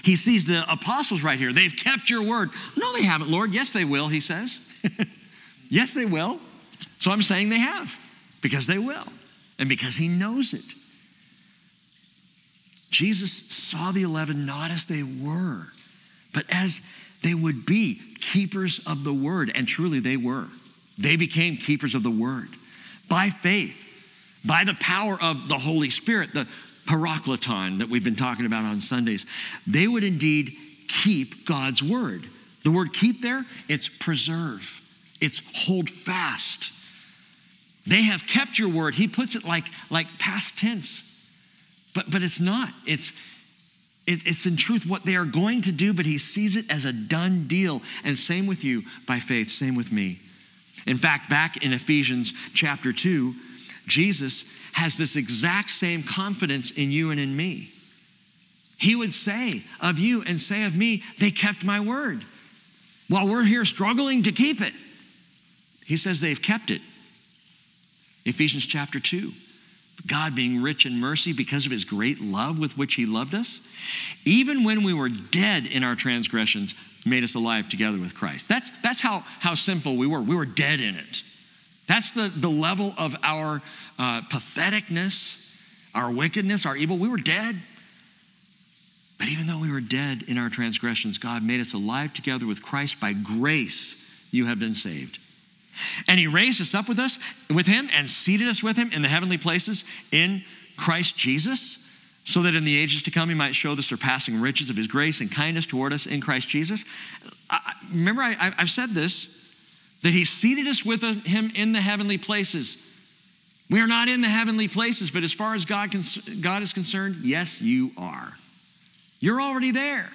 He sees the apostles right here. They've kept your word. No, they haven't, Lord. Yes, they will, he says. [laughs] yes, they will. So I'm saying they have because they will and because he knows it. Jesus saw the 11 not as they were, but as they would be keepers of the word. And truly they were. They became keepers of the word by faith, by the power of the Holy Spirit, the parakleton that we've been talking about on Sundays. They would indeed keep God's word. The word keep there, it's preserve, it's hold fast. They have kept your word. He puts it like, like past tense. But, but it's not. It's, it, it's in truth what they are going to do, but he sees it as a done deal. And same with you by faith, same with me. In fact, back in Ephesians chapter 2, Jesus has this exact same confidence in you and in me. He would say of you and say of me, they kept my word. While we're here struggling to keep it, he says they've kept it. Ephesians chapter 2. God being rich in mercy because of his great love with which he loved us, even when we were dead in our transgressions, made us alive together with Christ. That's, that's how, how simple we were. We were dead in it. That's the, the level of our uh, patheticness, our wickedness, our evil. We were dead. But even though we were dead in our transgressions, God made us alive together with Christ. By grace, you have been saved. And he raised us up with us, with him, and seated us with him in the heavenly places in Christ Jesus, so that in the ages to come he might show the surpassing riches of his grace and kindness toward us in Christ Jesus. I, remember, I, have said this that he seated us with him in the heavenly places. We are not in the heavenly places, but as far as God, God is concerned, yes, you are. You're already there.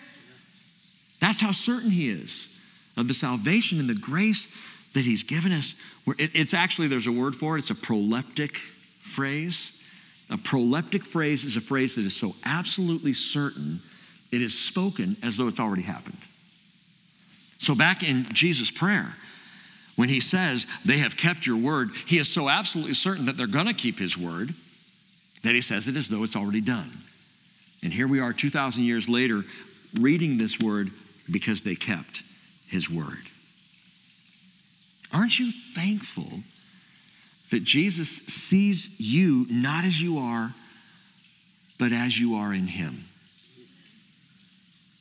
That's how certain he is of the salvation and the grace that he's given us. It's actually, there's a word for it, it's a proleptic phrase. A proleptic phrase is a phrase that is so absolutely certain it is spoken as though it's already happened. So, back in Jesus' prayer, when he says, They have kept your word, he is so absolutely certain that they're going to keep his word that he says it as though it's already done. And here we are 2,000 years later reading this word because they kept his word. Aren't you thankful that Jesus sees you not as you are, but as you are in Him?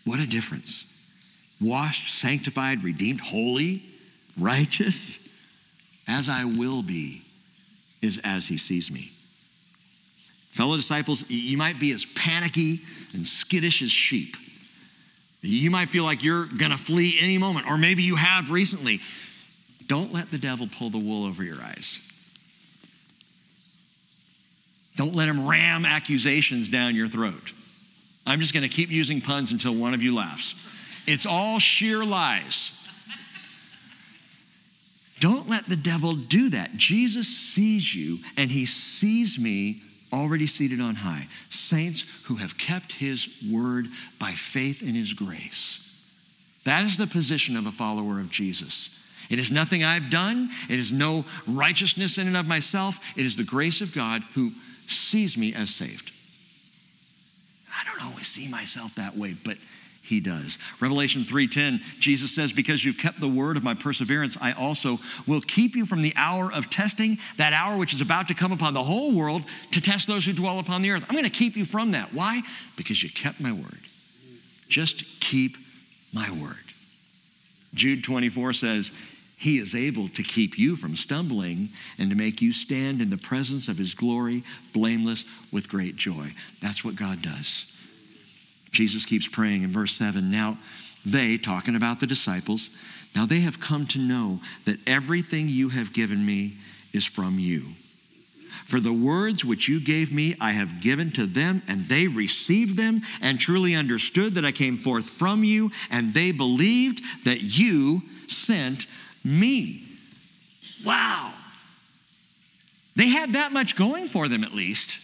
What a difference. Washed, sanctified, redeemed, holy, righteous, as I will be, is as He sees me. Fellow disciples, you might be as panicky and skittish as sheep. You might feel like you're going to flee any moment, or maybe you have recently. Don't let the devil pull the wool over your eyes. Don't let him ram accusations down your throat. I'm just going to keep using puns until one of you laughs. It's all sheer lies. Don't let the devil do that. Jesus sees you and he sees me already seated on high. Saints who have kept his word by faith in his grace. That is the position of a follower of Jesus. It is nothing I've done. It is no righteousness in and of myself. It is the grace of God who sees me as saved. I don't always see myself that way, but he does. Revelation 3:10, Jesus says, "Because you've kept the word of my perseverance, I also will keep you from the hour of testing, that hour which is about to come upon the whole world to test those who dwell upon the earth." I'm going to keep you from that. Why? Because you kept my word. Just keep my word. Jude 24 says, he is able to keep you from stumbling and to make you stand in the presence of His glory, blameless with great joy. That's what God does. Jesus keeps praying in verse 7 Now they, talking about the disciples, now they have come to know that everything you have given me is from you. For the words which you gave me, I have given to them, and they received them and truly understood that I came forth from you, and they believed that you sent me. Wow. They had that much going for them, at least.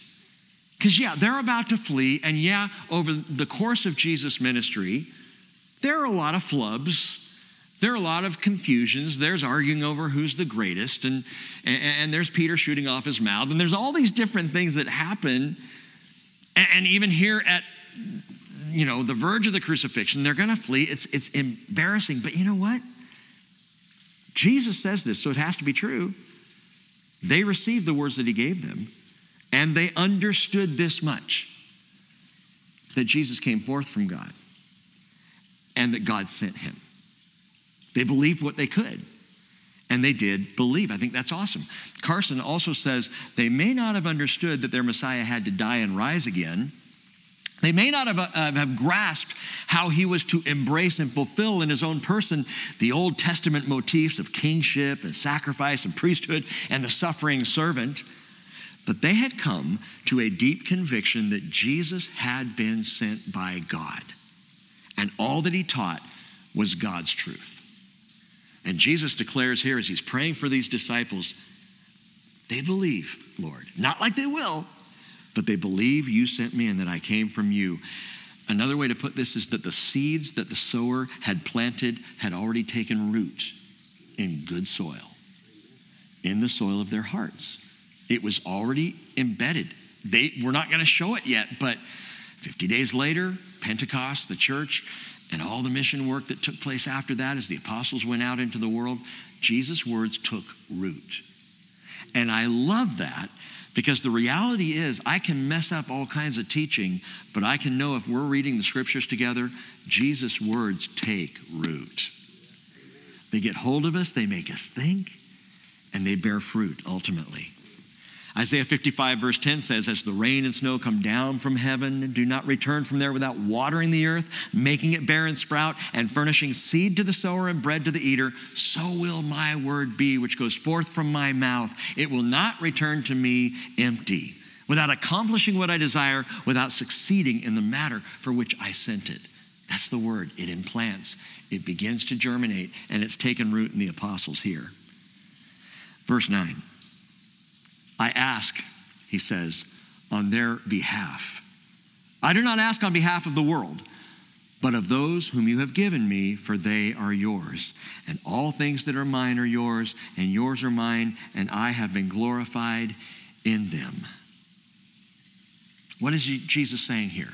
Because, yeah, they're about to flee, and yeah, over the course of Jesus' ministry, there are a lot of flubs. There are a lot of confusions. There's arguing over who's the greatest, and, and, and there's Peter shooting off his mouth, and there's all these different things that happen. And, and even here at you know the verge of the crucifixion, they're going to flee. It's it's embarrassing, but you know what? Jesus says this, so it has to be true. They received the words that he gave them, and they understood this much that Jesus came forth from God and that God sent him. They believed what they could, and they did believe. I think that's awesome. Carson also says they may not have understood that their Messiah had to die and rise again they may not have, uh, have grasped how he was to embrace and fulfill in his own person the Old Testament motifs of kingship and sacrifice and priesthood and the suffering servant, but they had come to a deep conviction that Jesus had been sent by God. And all that he taught was God's truth. And Jesus declares here as he's praying for these disciples, they believe, Lord. Not like they will, but they believe you sent me and that I came from you. Another way to put this is that the seeds that the sower had planted had already taken root in good soil, in the soil of their hearts. It was already embedded. They were not going to show it yet, but 50 days later, Pentecost, the church, and all the mission work that took place after that as the apostles went out into the world, Jesus' words took root. And I love that because the reality is, I can mess up all kinds of teaching, but I can know if we're reading the scriptures together, Jesus' words take root. They get hold of us, they make us think, and they bear fruit ultimately. Isaiah 55, verse 10 says, As the rain and snow come down from heaven and do not return from there without watering the earth, making it bear and sprout, and furnishing seed to the sower and bread to the eater, so will my word be, which goes forth from my mouth. It will not return to me empty, without accomplishing what I desire, without succeeding in the matter for which I sent it. That's the word. It implants, it begins to germinate, and it's taken root in the apostles here. Verse 9. I ask, he says, on their behalf. I do not ask on behalf of the world, but of those whom you have given me, for they are yours. And all things that are mine are yours, and yours are mine, and I have been glorified in them. What is Jesus saying here?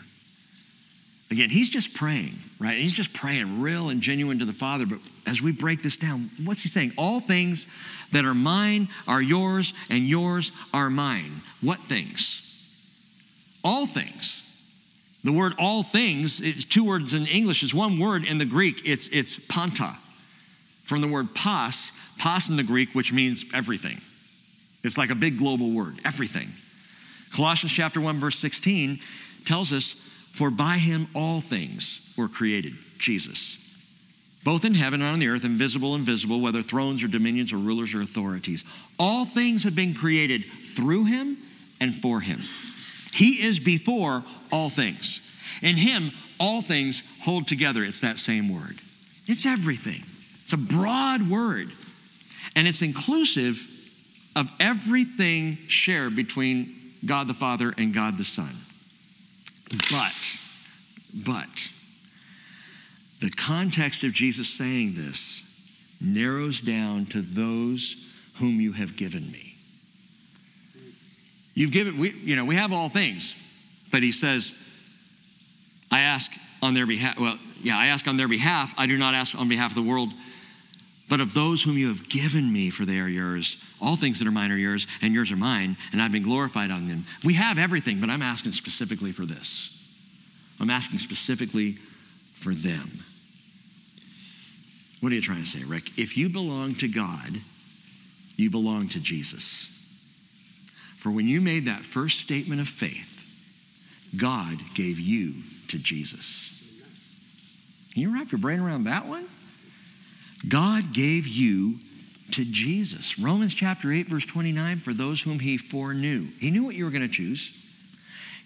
Again, he's just praying, right? He's just praying real and genuine to the Father. But as we break this down, what's he saying? All things that are mine are yours, and yours are mine. What things? All things. The word all things, it's two words in English, is one word in the Greek. It's, it's panta. From the word pas, pas in the Greek, which means everything. It's like a big global word, everything. Colossians chapter 1, verse 16 tells us for by him all things were created, Jesus, both in heaven and on the earth, invisible and visible, whether thrones or dominions or rulers or authorities. All things have been created through him and for him. He is before all things. In him, all things hold together. It's that same word. It's everything. It's a broad word. And it's inclusive of everything shared between God the Father and God the Son. But, but, the context of Jesus saying this narrows down to those whom you have given me. You've given, we, you know, we have all things, but he says, I ask on their behalf, well, yeah, I ask on their behalf. I do not ask on behalf of the world, but of those whom you have given me, for they are yours. All things that are mine are yours, and yours are mine, and I've been glorified on them. We have everything, but I'm asking specifically for this. I'm asking specifically for them. What are you trying to say, Rick? If you belong to God, you belong to Jesus. For when you made that first statement of faith, God gave you to Jesus. Can you wrap your brain around that one? God gave you to Jesus. Romans chapter 8, verse 29 for those whom he foreknew. He knew what you were going to choose.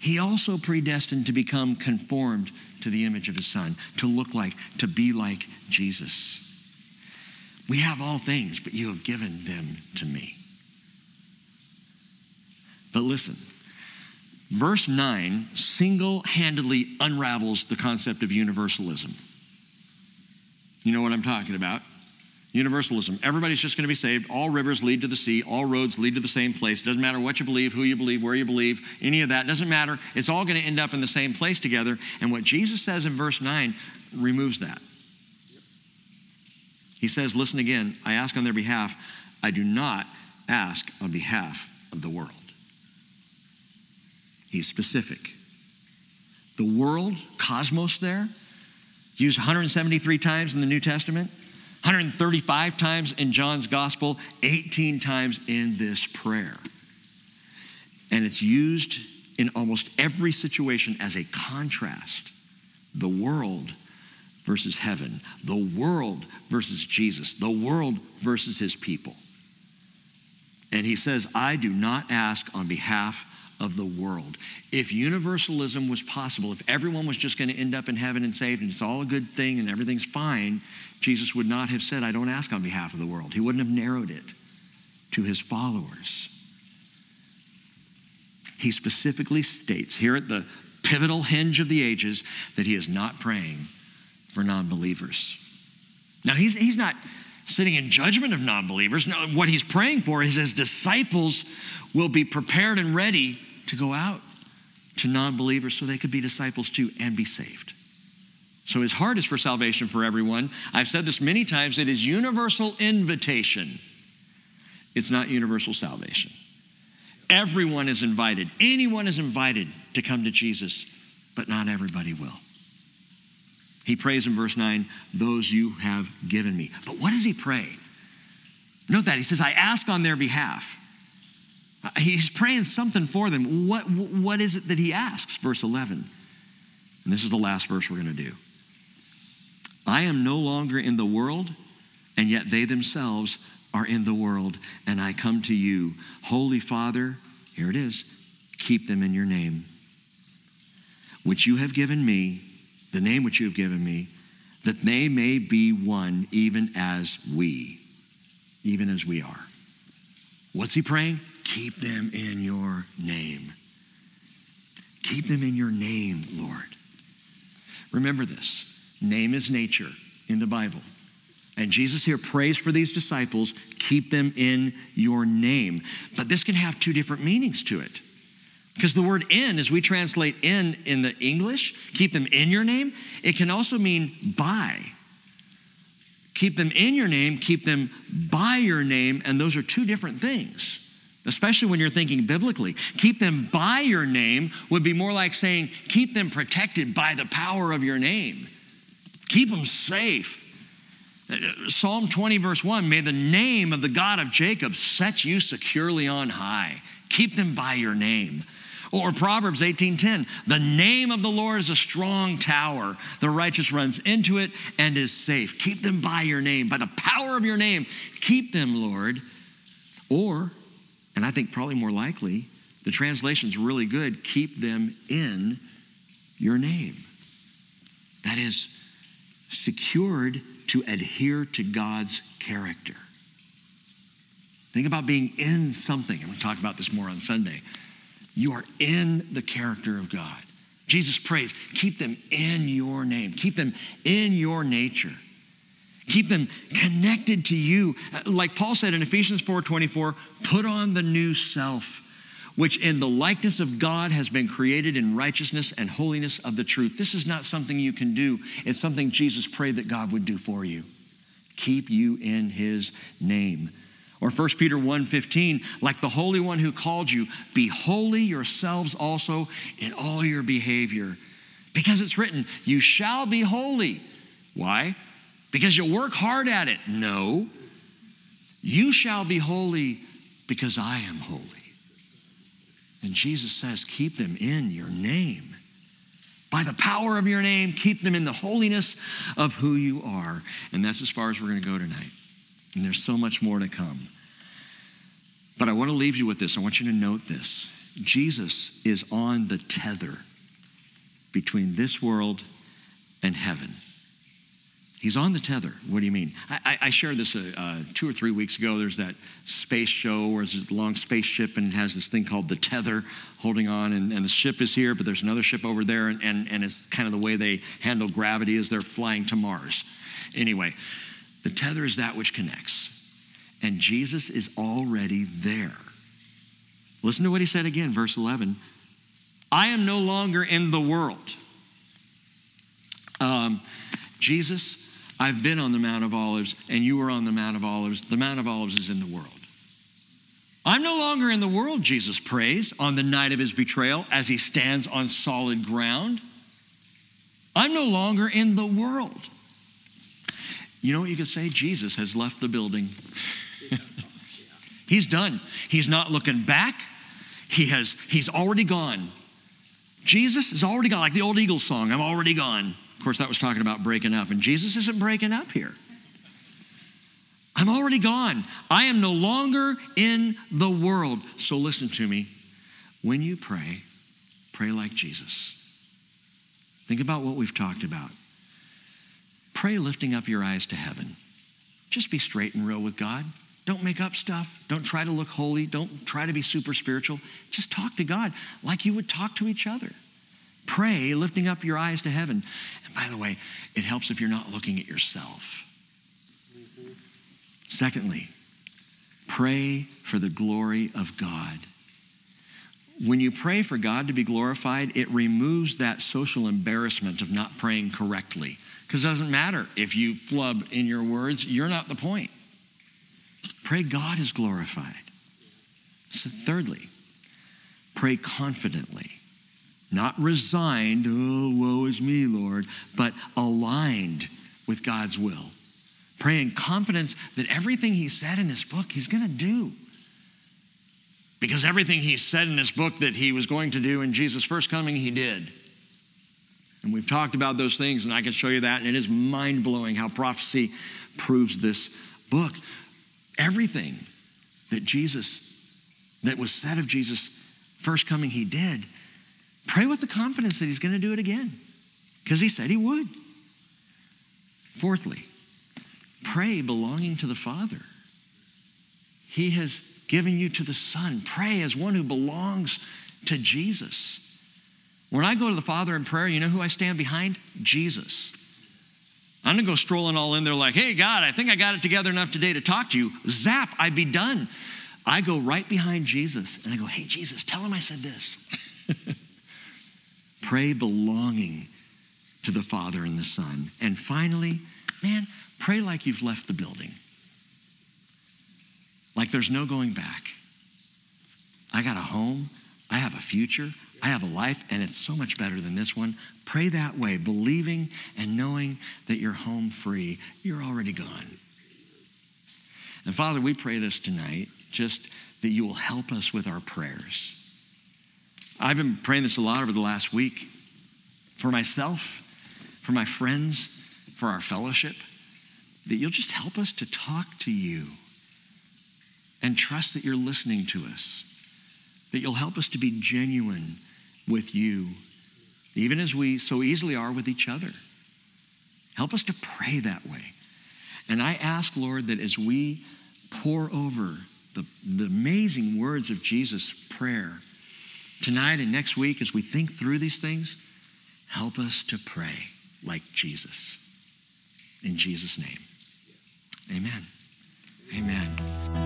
He also predestined to become conformed to the image of his son, to look like, to be like Jesus. We have all things, but you have given them to me. But listen, verse 9 single handedly unravels the concept of universalism. You know what I'm talking about? Universalism. Everybody's just going to be saved. All rivers lead to the sea. All roads lead to the same place. Doesn't matter what you believe, who you believe, where you believe, any of that. Doesn't matter. It's all going to end up in the same place together. And what Jesus says in verse 9 removes that. He says, Listen again, I ask on their behalf. I do not ask on behalf of the world. He's specific. The world, cosmos there, used 173 times in the New Testament, 135 times in John's gospel, 18 times in this prayer. And it's used in almost every situation as a contrast. The world versus heaven, the world versus Jesus, the world versus his people. And he says, I do not ask on behalf of the world. If universalism was possible, if everyone was just going to end up in heaven and saved and it's all a good thing and everything's fine, Jesus would not have said, I don't ask on behalf of the world. He wouldn't have narrowed it to his followers. He specifically states here at the pivotal hinge of the ages that he is not praying for non believers. Now, he's, he's not sitting in judgment of non believers. No, what he's praying for is his disciples will be prepared and ready to go out to non believers so they could be disciples too and be saved. So his heart is for salvation for everyone. I've said this many times it is universal invitation, it's not universal salvation. Everyone is invited, anyone is invited to come to Jesus, but not everybody will. He prays in verse 9, those you have given me. But what does he pray? Note that he says, I ask on their behalf. Uh, he's praying something for them. What, what is it that he asks? Verse 11. And this is the last verse we're going to do. I am no longer in the world, and yet they themselves are in the world, and I come to you. Holy Father, here it is, keep them in your name, which you have given me, the name which you have given me, that they may be one, even as we, even as we are. What's he praying? Keep them in your name. Keep them in your name, Lord. Remember this name is nature in the Bible. And Jesus here prays for these disciples, keep them in your name. But this can have two different meanings to it. Because the word in, as we translate in in the English, keep them in your name, it can also mean by. Keep them in your name, keep them by your name, and those are two different things especially when you're thinking biblically. Keep them by your name would be more like saying, keep them protected by the power of your name. Keep them safe. Psalm 20, verse 1 May the name of the God of Jacob set you securely on high. Keep them by your name. Or Proverbs 18:10, the name of the Lord is a strong tower. The righteous runs into it and is safe. Keep them by your name, by the power of your name. Keep them, Lord. Or and I think probably more likely, the translation's really good keep them in your name. That is, secured to adhere to God's character. Think about being in something. Going to talk about this more on Sunday. You are in the character of God. Jesus prays, keep them in your name, keep them in your nature. Keep them connected to you. Uh, like Paul said in Ephesians 4:24, put on the new self, which in the likeness of God has been created in righteousness and holiness of the truth. This is not something you can do. It's something Jesus prayed that God would do for you. Keep you in his name. Or 1 Peter 1:15, like the Holy One who called you, be holy yourselves also in all your behavior. Because it's written, you shall be holy. Why? Because you work hard at it. No. You shall be holy because I am holy. And Jesus says, keep them in your name. By the power of your name, keep them in the holiness of who you are. And that's as far as we're going to go tonight. And there's so much more to come. But I want to leave you with this. I want you to note this. Jesus is on the tether between this world and heaven. He's on the tether. What do you mean? I, I shared this uh, uh, two or three weeks ago. There's that space show where there's a long spaceship and it has this thing called the tether holding on, and, and the ship is here, but there's another ship over there, and, and, and it's kind of the way they handle gravity as they're flying to Mars. Anyway, the tether is that which connects, and Jesus is already there. Listen to what he said again, verse 11 I am no longer in the world. Um, Jesus, I've been on the Mount of Olives, and you were on the Mount of Olives. The Mount of Olives is in the world. I'm no longer in the world, Jesus prays on the night of his betrayal as he stands on solid ground. I'm no longer in the world. You know what you could say? Jesus has left the building. [laughs] he's done. He's not looking back. He has he's already gone. Jesus is already gone, like the old Eagles song, I'm already gone. Of course, that was talking about breaking up, and Jesus isn't breaking up here. I'm already gone. I am no longer in the world. So listen to me. When you pray, pray like Jesus. Think about what we've talked about. Pray lifting up your eyes to heaven. Just be straight and real with God. Don't make up stuff. Don't try to look holy. Don't try to be super spiritual. Just talk to God like you would talk to each other. Pray lifting up your eyes to heaven. And by the way, it helps if you're not looking at yourself. Mm-hmm. Secondly, pray for the glory of God. When you pray for God to be glorified, it removes that social embarrassment of not praying correctly. Because it doesn't matter if you flub in your words, you're not the point. Pray God is glorified. So thirdly, pray confidently. Not resigned, oh, woe is me, Lord, but aligned with God's will. Praying confidence that everything He said in this book, He's going to do. Because everything He said in this book that He was going to do in Jesus' first coming, He did. And we've talked about those things, and I can show you that, and it is mind blowing how prophecy proves this book. Everything that Jesus, that was said of Jesus' first coming, He did. Pray with the confidence that He's going to do it again because He said He would. Fourthly, pray belonging to the Father. He has given you to the Son. Pray as one who belongs to Jesus. When I go to the Father in prayer, you know who I stand behind? Jesus. I'm gonna go strolling all in there like, hey, God, I think I got it together enough today to talk to you. Zap, I'd be done. I go right behind Jesus and I go, hey, Jesus, tell him I said this. [laughs] Pray belonging to the Father and the Son. And finally, man, pray like you've left the building. Like there's no going back. I got a home, I have a future, I have a life, and it's so much better than this one. Pray that way, believing and knowing that you're home free. You're already gone. And Father, we pray this tonight, just that you will help us with our prayers. I've been praying this a lot over the last week for myself, for my friends, for our fellowship, that you'll just help us to talk to you and trust that you're listening to us, that you'll help us to be genuine with you, even as we so easily are with each other. Help us to pray that way. And I ask, Lord, that as we pour over the, the amazing words of Jesus' prayer. Tonight and next week, as we think through these things, help us to pray like Jesus. In Jesus' name, amen. Amen.